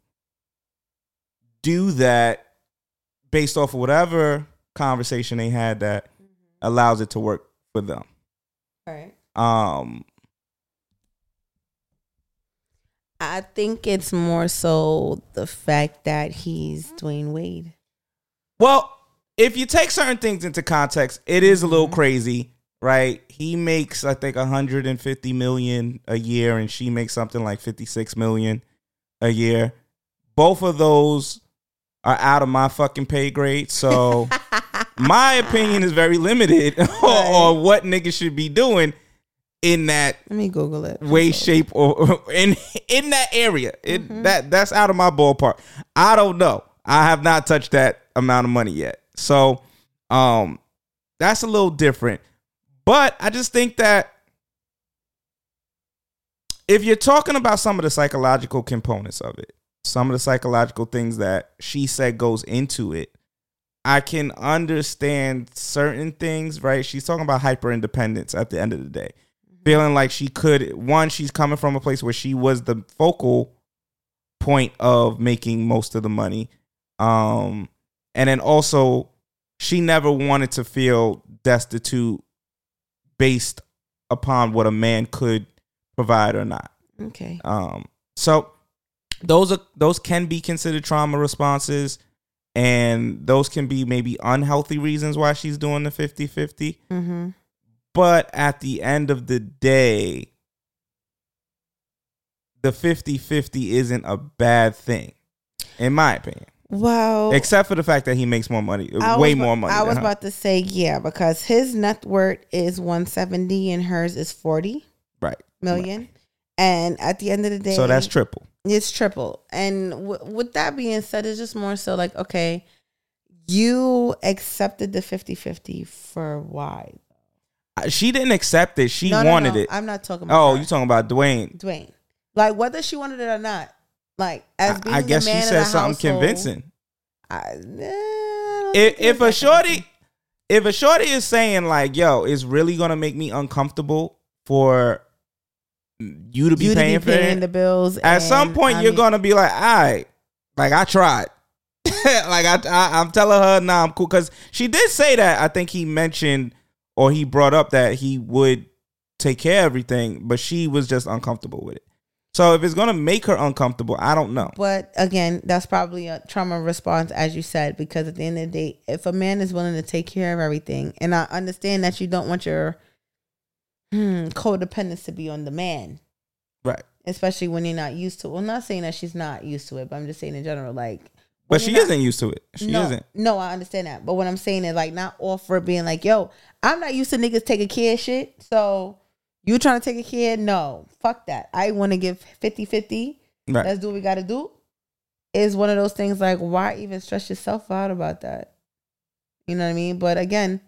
do that based off of whatever conversation they had that mm-hmm. allows it to work for them.
Right.
Um,
I think it's more so the fact that he's mm-hmm. Dwyane Wade.
well, if you take certain things into context, it is a little mm-hmm. crazy, right? He makes, I think, 150 million a year, and she makes something like 56 million a year. Both of those are out of my fucking pay grade, so (laughs) my opinion is very limited (laughs) on what niggas should be doing in that
Let me Google it.
way, shape, or (laughs) in in that area. It that that's out of my ballpark. I don't know. I have not touched that amount of money yet. So um that's a little different. But I just think that if you're talking about some of the psychological components of it, some of the psychological things that she said goes into it, I can understand certain things, right? She's talking about hyper independence at the end of the day. Feeling like she could, one, she's coming from a place where she was the focal point of making most of the money. Um, and then also, she never wanted to feel destitute based upon what a man could provide or not.
Okay.
Um, so those are those can be considered trauma responses and those can be maybe unhealthy reasons why she's doing the 50-50.
Mm-hmm.
But at the end of the day, the 50-50 isn't a bad thing, in my opinion.
Well,
Except for the fact that he makes more money,
I
way
was,
more money.
I was
her.
about to say yeah because his net worth is one seventy and hers is forty
right.
million, and at the end of the day,
So that's triple.
It's triple, and w- with that being said, it's just more so like okay, you accepted the 50-50 for why?
She didn't accept it. She
No,
wanted
no.
it.
I'm not talking about
Oh, you talking about Dwyane?
Dwyane, like whether she wanted it or not, like as being
I
the
guess she said something convincing.
I, eh,
if if a shorty if a shorty is saying like yo it's really gonna make me uncomfortable for you to be
you to
paying
be
for
paying
it
the bills.
at some point
I
you're
mean-
gonna be like all right like i tried (laughs) like I, I i'm telling her nah i'm cool because she did say that i think he mentioned or he brought up that he would take care of everything but she was just uncomfortable with it so if it's gonna make her uncomfortable i don't know
But again, that's probably a trauma response, as you said, because at the end of the day, if a man is willing to take care of everything, and I understand that you don't want your hmm, codependence to be on the man,
right
especially when you're not used to. Well, I'm not saying that she's not used to it, but I'm just saying in general, like.
but she
not-
isn't used to it she
no,
isn't
No, I understand that. But what I'm saying is like not offer being like, yo, I'm not used to niggas taking care of shit. So you trying to take a kid? No. Fuck that. I want to give 50 50.
Right.
Let's do what we gotta do. Is one of those things like why even stress yourself out about that? You know what I mean? But again,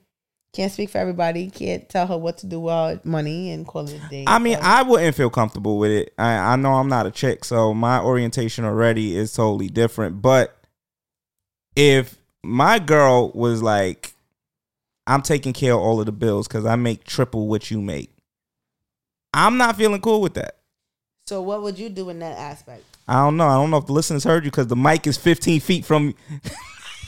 can't speak for everybody. Can't tell her what to do with money and call it a day.
I mean, I wouldn't feel comfortable with it. I, I know I'm not a chick, so my orientation already is totally different. But if my girl was like, I'm taking care of all of the bills because I make triple what you make, I'm not feeling cool with that.
so what would you do in that aspect?
I don't know. I don't know if the listeners heard you because the mic is 15 feet from.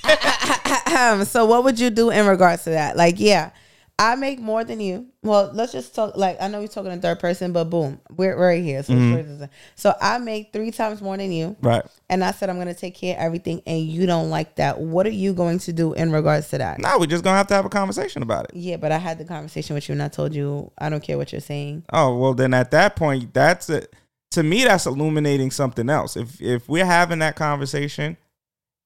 (laughs)
so what would you do in regards to that? Like, yeah, I make more than you. Well, let's just talk. Like I know we're talking in third person, but boom, we're right here. So,
Mhm.
so I make three times more than you,
Right.
and I said I'm gonna take care of everything, and you don't like that. What are you going to do in regards to that?
No, we're just gonna have to have a conversation about it.
Yeah, but I had the conversation with you, and I told you I don't care what you're saying.
Oh well, then at that point, that's it. To me, that's illuminating something else. If if we're having that conversation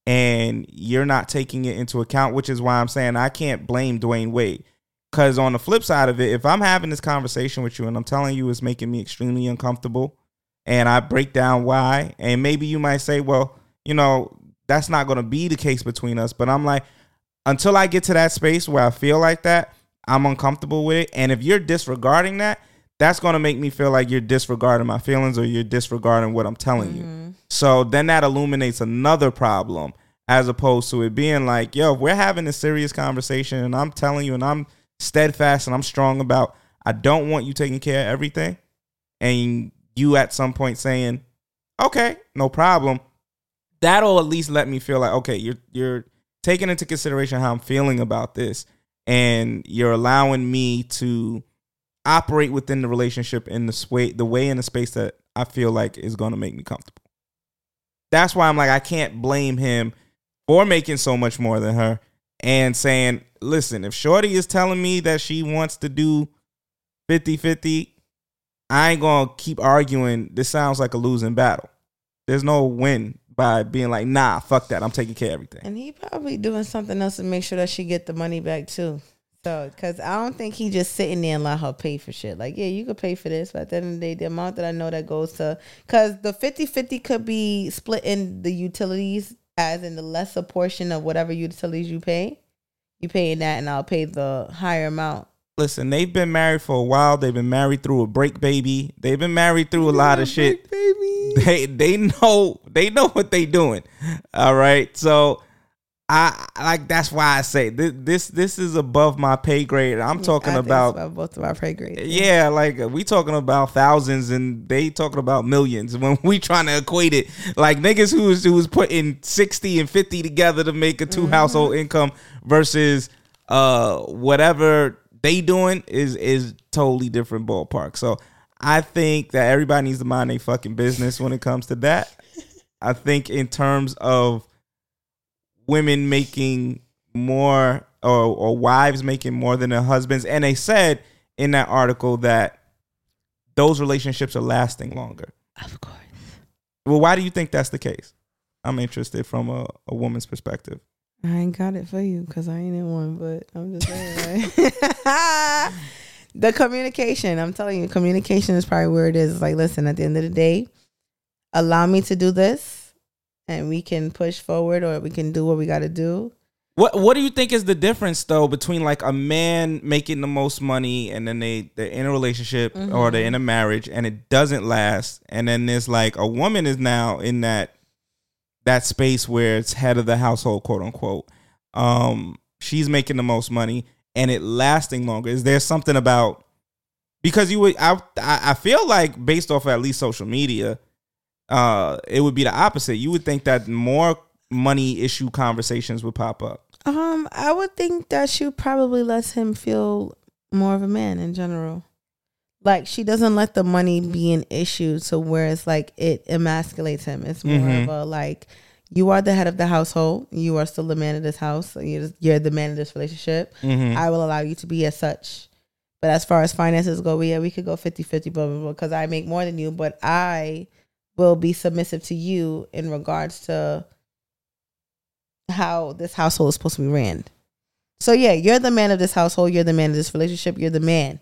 and you're not taking it into account, which is why I'm saying I can't blame Dwyane Wade. Because on the flip side of it, if I'm having this conversation with you and I'm telling you it's making me extremely uncomfortable, and I break down why, and maybe you might say, well, you know, that's not going to be the case between us. But I'm like, until I get to that space where I feel like that, I'm uncomfortable with it. And if you're disregarding that, that's going to make me feel like you're disregarding my feelings or you're disregarding what I'm telling you. Mm-hmm. So then that illuminates another problem as opposed to it being like, yo, if we're having a serious conversation and I'm telling you and I'm steadfast and I'm strong about, I don't want you taking care of everything. And you at some point saying, okay, no problem. That'll at least let me feel like, okay, you're, you're taking into consideration how I'm feeling about this and you're allowing me to operate within the relationship in the way the way in the space that I feel like is going to make me comfortable. That's why I'm like I can't blame him for making so much more than her and saying, "Listen, if Shorty is telling me that she wants to do 50-50, I ain't to keep arguing. This sounds like a losing battle. There's no win by being like, "Nah, fuck that. I'm taking care of everything."
And he probably doing something else to make sure that she get the money back too. So, because I don't think he just sitting there and let her pay for shit. Like, yeah, you could pay for this, but at the end of the day, the amount that I know that goes to, because the 50-50 could be split in the utilities as in the lesser portion of whatever utilities you pay. You pay that and I'll pay the higher amount.
Listen, they've been married for a while. They've been married through a break baby. They've been married through a lot of shit. Baby. (laughs) They they know they know what they doing. All right. So I like that's why I say this this this is above my pay grade. I'm talking
it's
about
both of our pay grades.
yeah, like we talking about thousands and they talking about millions (laughs) when we trying to equate it. Like niggas who's who's putting 60 and 50 together to make a 2
Mm-hmm.
household income versus uh whatever they doing is is totally different ballpark. So I think that everybody needs to mind their fucking business when it comes to that. I think in terms of women making more or, or wives making more than their husbands. And they said in that article that those relationships are lasting longer.
Of course.
Well, why do you think that's the case? I'm interested from a, a woman's perspective.
I ain't got it for you because I ain't in one, but I'm just saying. (laughs) Right? (laughs) the communication, I'm telling you, communication is probably where it is. It's like, listen, at the end of the day, allow me to do this and we can push forward or we can do what we got to do.
What What do you think is the difference though between like a man making the most money and then they they're in a relationship or they're in a marriage and it doesn't last, and then there's like a woman is now in that that space where it's head of the household, quote unquote. Um, she's making the most money and it lasting longer. Is there something about because you would I I I feel like based off of at least social media, uh, it would be the opposite. You would think that more money issue conversations would pop up.
Um, I would think that she probably lets him feel more of a man in general. Like she doesn't let the money be an issue to where it's like it emasculates him. It's more
Mhm.
of a like you are the head of the household. You are still the man of this house. You're, you're the man of this relationship.
Mhm.
I will allow you to be as such. But as far as finances go, yeah, we could go 50-50, blah, blah, blah, because I make more than you, but I will be submissive to you in regards to how this household is supposed to be ran. So yeah, you're the man of this household. You're the man of this relationship. You're the man.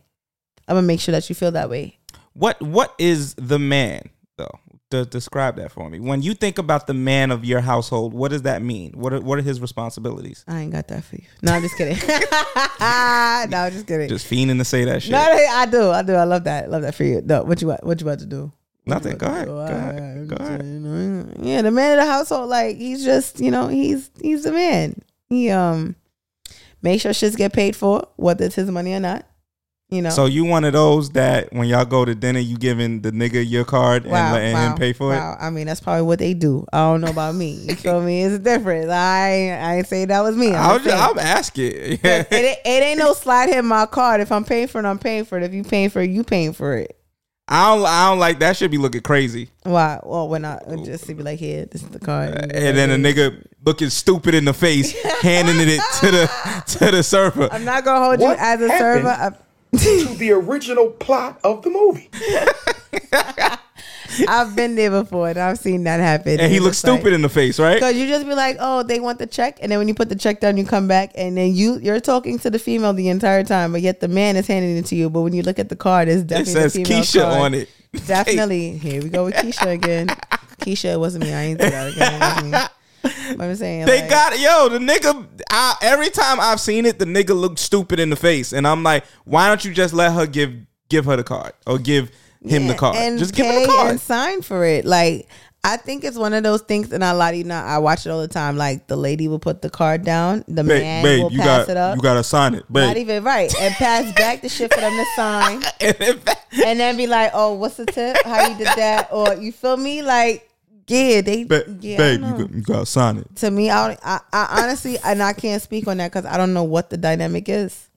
I'm gonna make sure that you feel that way.
What What is the man though? De- describe that for me. When you think about the man of your household, what does that mean? What are, What are his responsibilities?
I ain't got that for you. No, I'm just kidding. (laughs) (laughs) no, I'm just kidding.
Just fiending to say that shit.
no, I do. I do. I love that. love that for you. No, what you what you about to do?
Nothing. Go ahead.
Go
Go ahead. Go ahead.
Yeah, the man of the household, like he's just, you know, he's he's the man. He um make sure shits get paid for, whether it's his money or not. You know.
So you one of those that when y'all go to dinner, you giving the nigga your card and letting him pay for
wow. I mean, that's probably what they do. I don't know about me. You feel me? It's different. I I ain't say that was me. I'm,
I'm,
just.
I'm asking.
it, (laughs) it, it ain't no slide hit my card. If I'm paying for it, I'm paying for it. If you paying for it, you paying for it.
I don't. I don't like that. Should be looking crazy.
Why? Well, when I just to be like, here, this is the card.
And then a nigga looking stupid in the face, (laughs) handing it to the to the server.
I'm not gonna hold you as a
happened
server.
To the original plot of the movie. (laughs)
I've been there before and I've seen that happen.
And he looks stupid in the face, right?
Because you just be like, oh, they want the check, and then when you put the check down, you come back, and then you you're talking to the female the entire time, but yet the man is handing it to you. But when you look at the card, it's
It
definitely
says
the
Keisha
card.
on it. (laughs)
Definitely. Here we go with Keisha again. Keisha, it wasn't me. I ain't do that again. It wasn't me. But I'm saying
They
like,
got it, yo. The nigga. I, every time I've seen it, the nigga looked stupid in the face, and I'm like, why don't you just let her give give her the card or give him the
Yeah,
card?
and
just give him the card.
and sign for it. Like I think it's one of those things, and I lie to you not. I watch it all the time. Like the lady will put the card down, the
Babe,
man
babe,
will
you
pass
got
it up.
you gotta sign it, babe.
Not even right, and pass back the shit for them to sign, (laughs) and then be like, "Oh, what's the tip? How you did that?" Or you feel me? Like, yeah, they,
Ba-
yeah,
babe, you, got- you gotta sign it.
to me, I, I, I honestly, and I can't speak on that because I don't know what the dynamic is.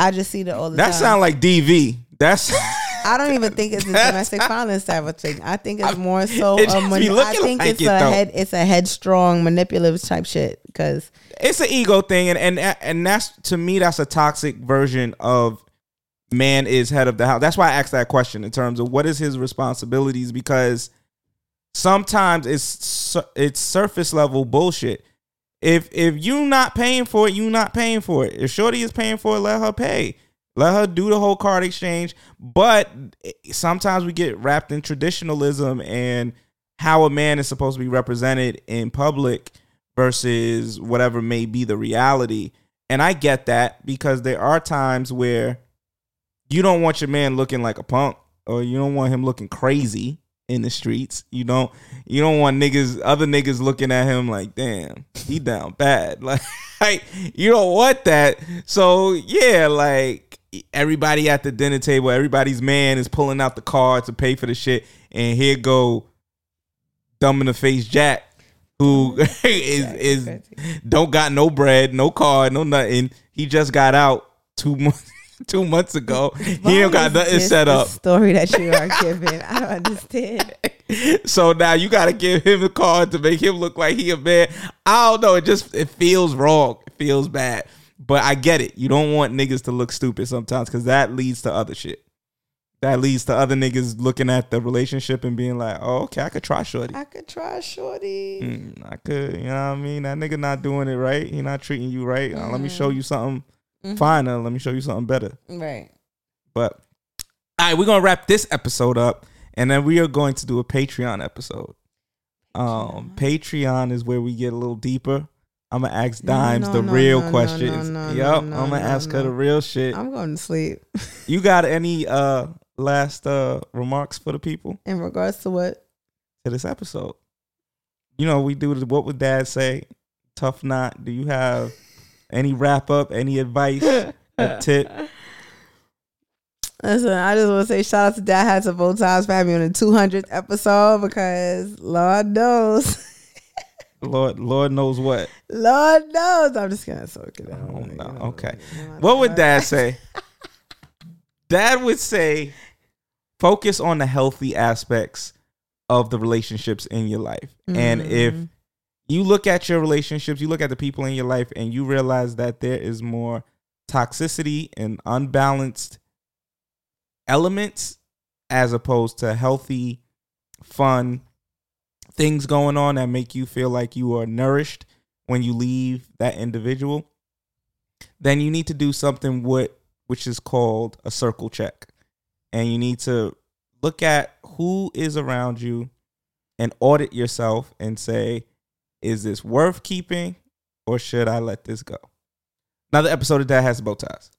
I just see that all the
That
time.
sound like DV. That's (laughs)
I don't even think it's a (laughs) domestic violence type of thing. I think it's more so.
It
a
just
man-
be
I think
like
it's
it,
a
though.
head. It's a headstrong, manipulative type shit. Because
it's an ego thing, and and and that's to me that's a toxic version of man is head of the house. That's why I asked that question in terms of what is his responsibilities because sometimes it's it's surface level bullshit. If if you not paying for it, you not paying for it. If Shorty is paying for it, let her pay. Let her do the whole card exchange. But sometimes we get wrapped in traditionalism and how a man is supposed to be represented in public versus whatever may be the reality. And I get that because there are times where you don't want your man looking like a punk or you don't want him looking crazy in the streets. You don't you don't want niggas other niggas looking at him like, damn, he down bad. Like, (laughs) like you don't want that. So yeah, like everybody at the dinner table, everybody's man is pulling out the card to pay for the shit, and here go dumb in the face Jack, who (laughs) is is don't got no bread, no card, no nothing. He just got out two (laughs) months two months ago. he don't got nothing set up.
Story that you are giving, I don't understand. (laughs)
So now you got to give him the card to make him look like he a man. I don't know. It just it feels wrong. It feels bad. But I get it. You don't want niggas to look stupid sometimes because that leads to other shit. That leads to other niggas looking at the relationship and being like, "Oh, okay, I could try shorty.
I could try shorty.
Mm, I could, you know what I mean? That nigga not doing it right. He not treating you right. Uh, let me show you something
Mhm.
finer. Let me show you something better."
Right.
But all right, we're gonna wrap this episode up, and then we are going to do a Patreon episode. Um, Patreon is where we get a little deeper. I'm gonna ask Dimesz
no,
the
no,
real
no, no,
questions. yep, I'm gonna ask her the real shit.
I'm going to sleep. (laughs)
You got any uh last uh remarks for the people
In regards to what?
to this episode? You know, we do the what would dad say? Tough knot. Do you have any wrap up, any advice, a (laughs) tip?
Listen, I just want to say shout out to Dad Hats and Bow Ties family on the 200th episode because Lord knows, (laughs)
Lord Lord knows what.
Lord knows. I'm just gonna soak it out.
Oh, no. Okay. What would dad say? dad would say focus on the healthy aspects of the relationships in your life. And if
Mhm.
you look at your relationships, you look at the people in your life and you realize that there is more toxicity and unbalanced elements as opposed to healthy, fun things going on that make you feel like you are nourished when you leave that individual, then you need to do something what which is called a circle check. And you need to look at who is around you and audit yourself and say, is this worth keeping or should I let this go? Another episode of Dad Has Bow Ties.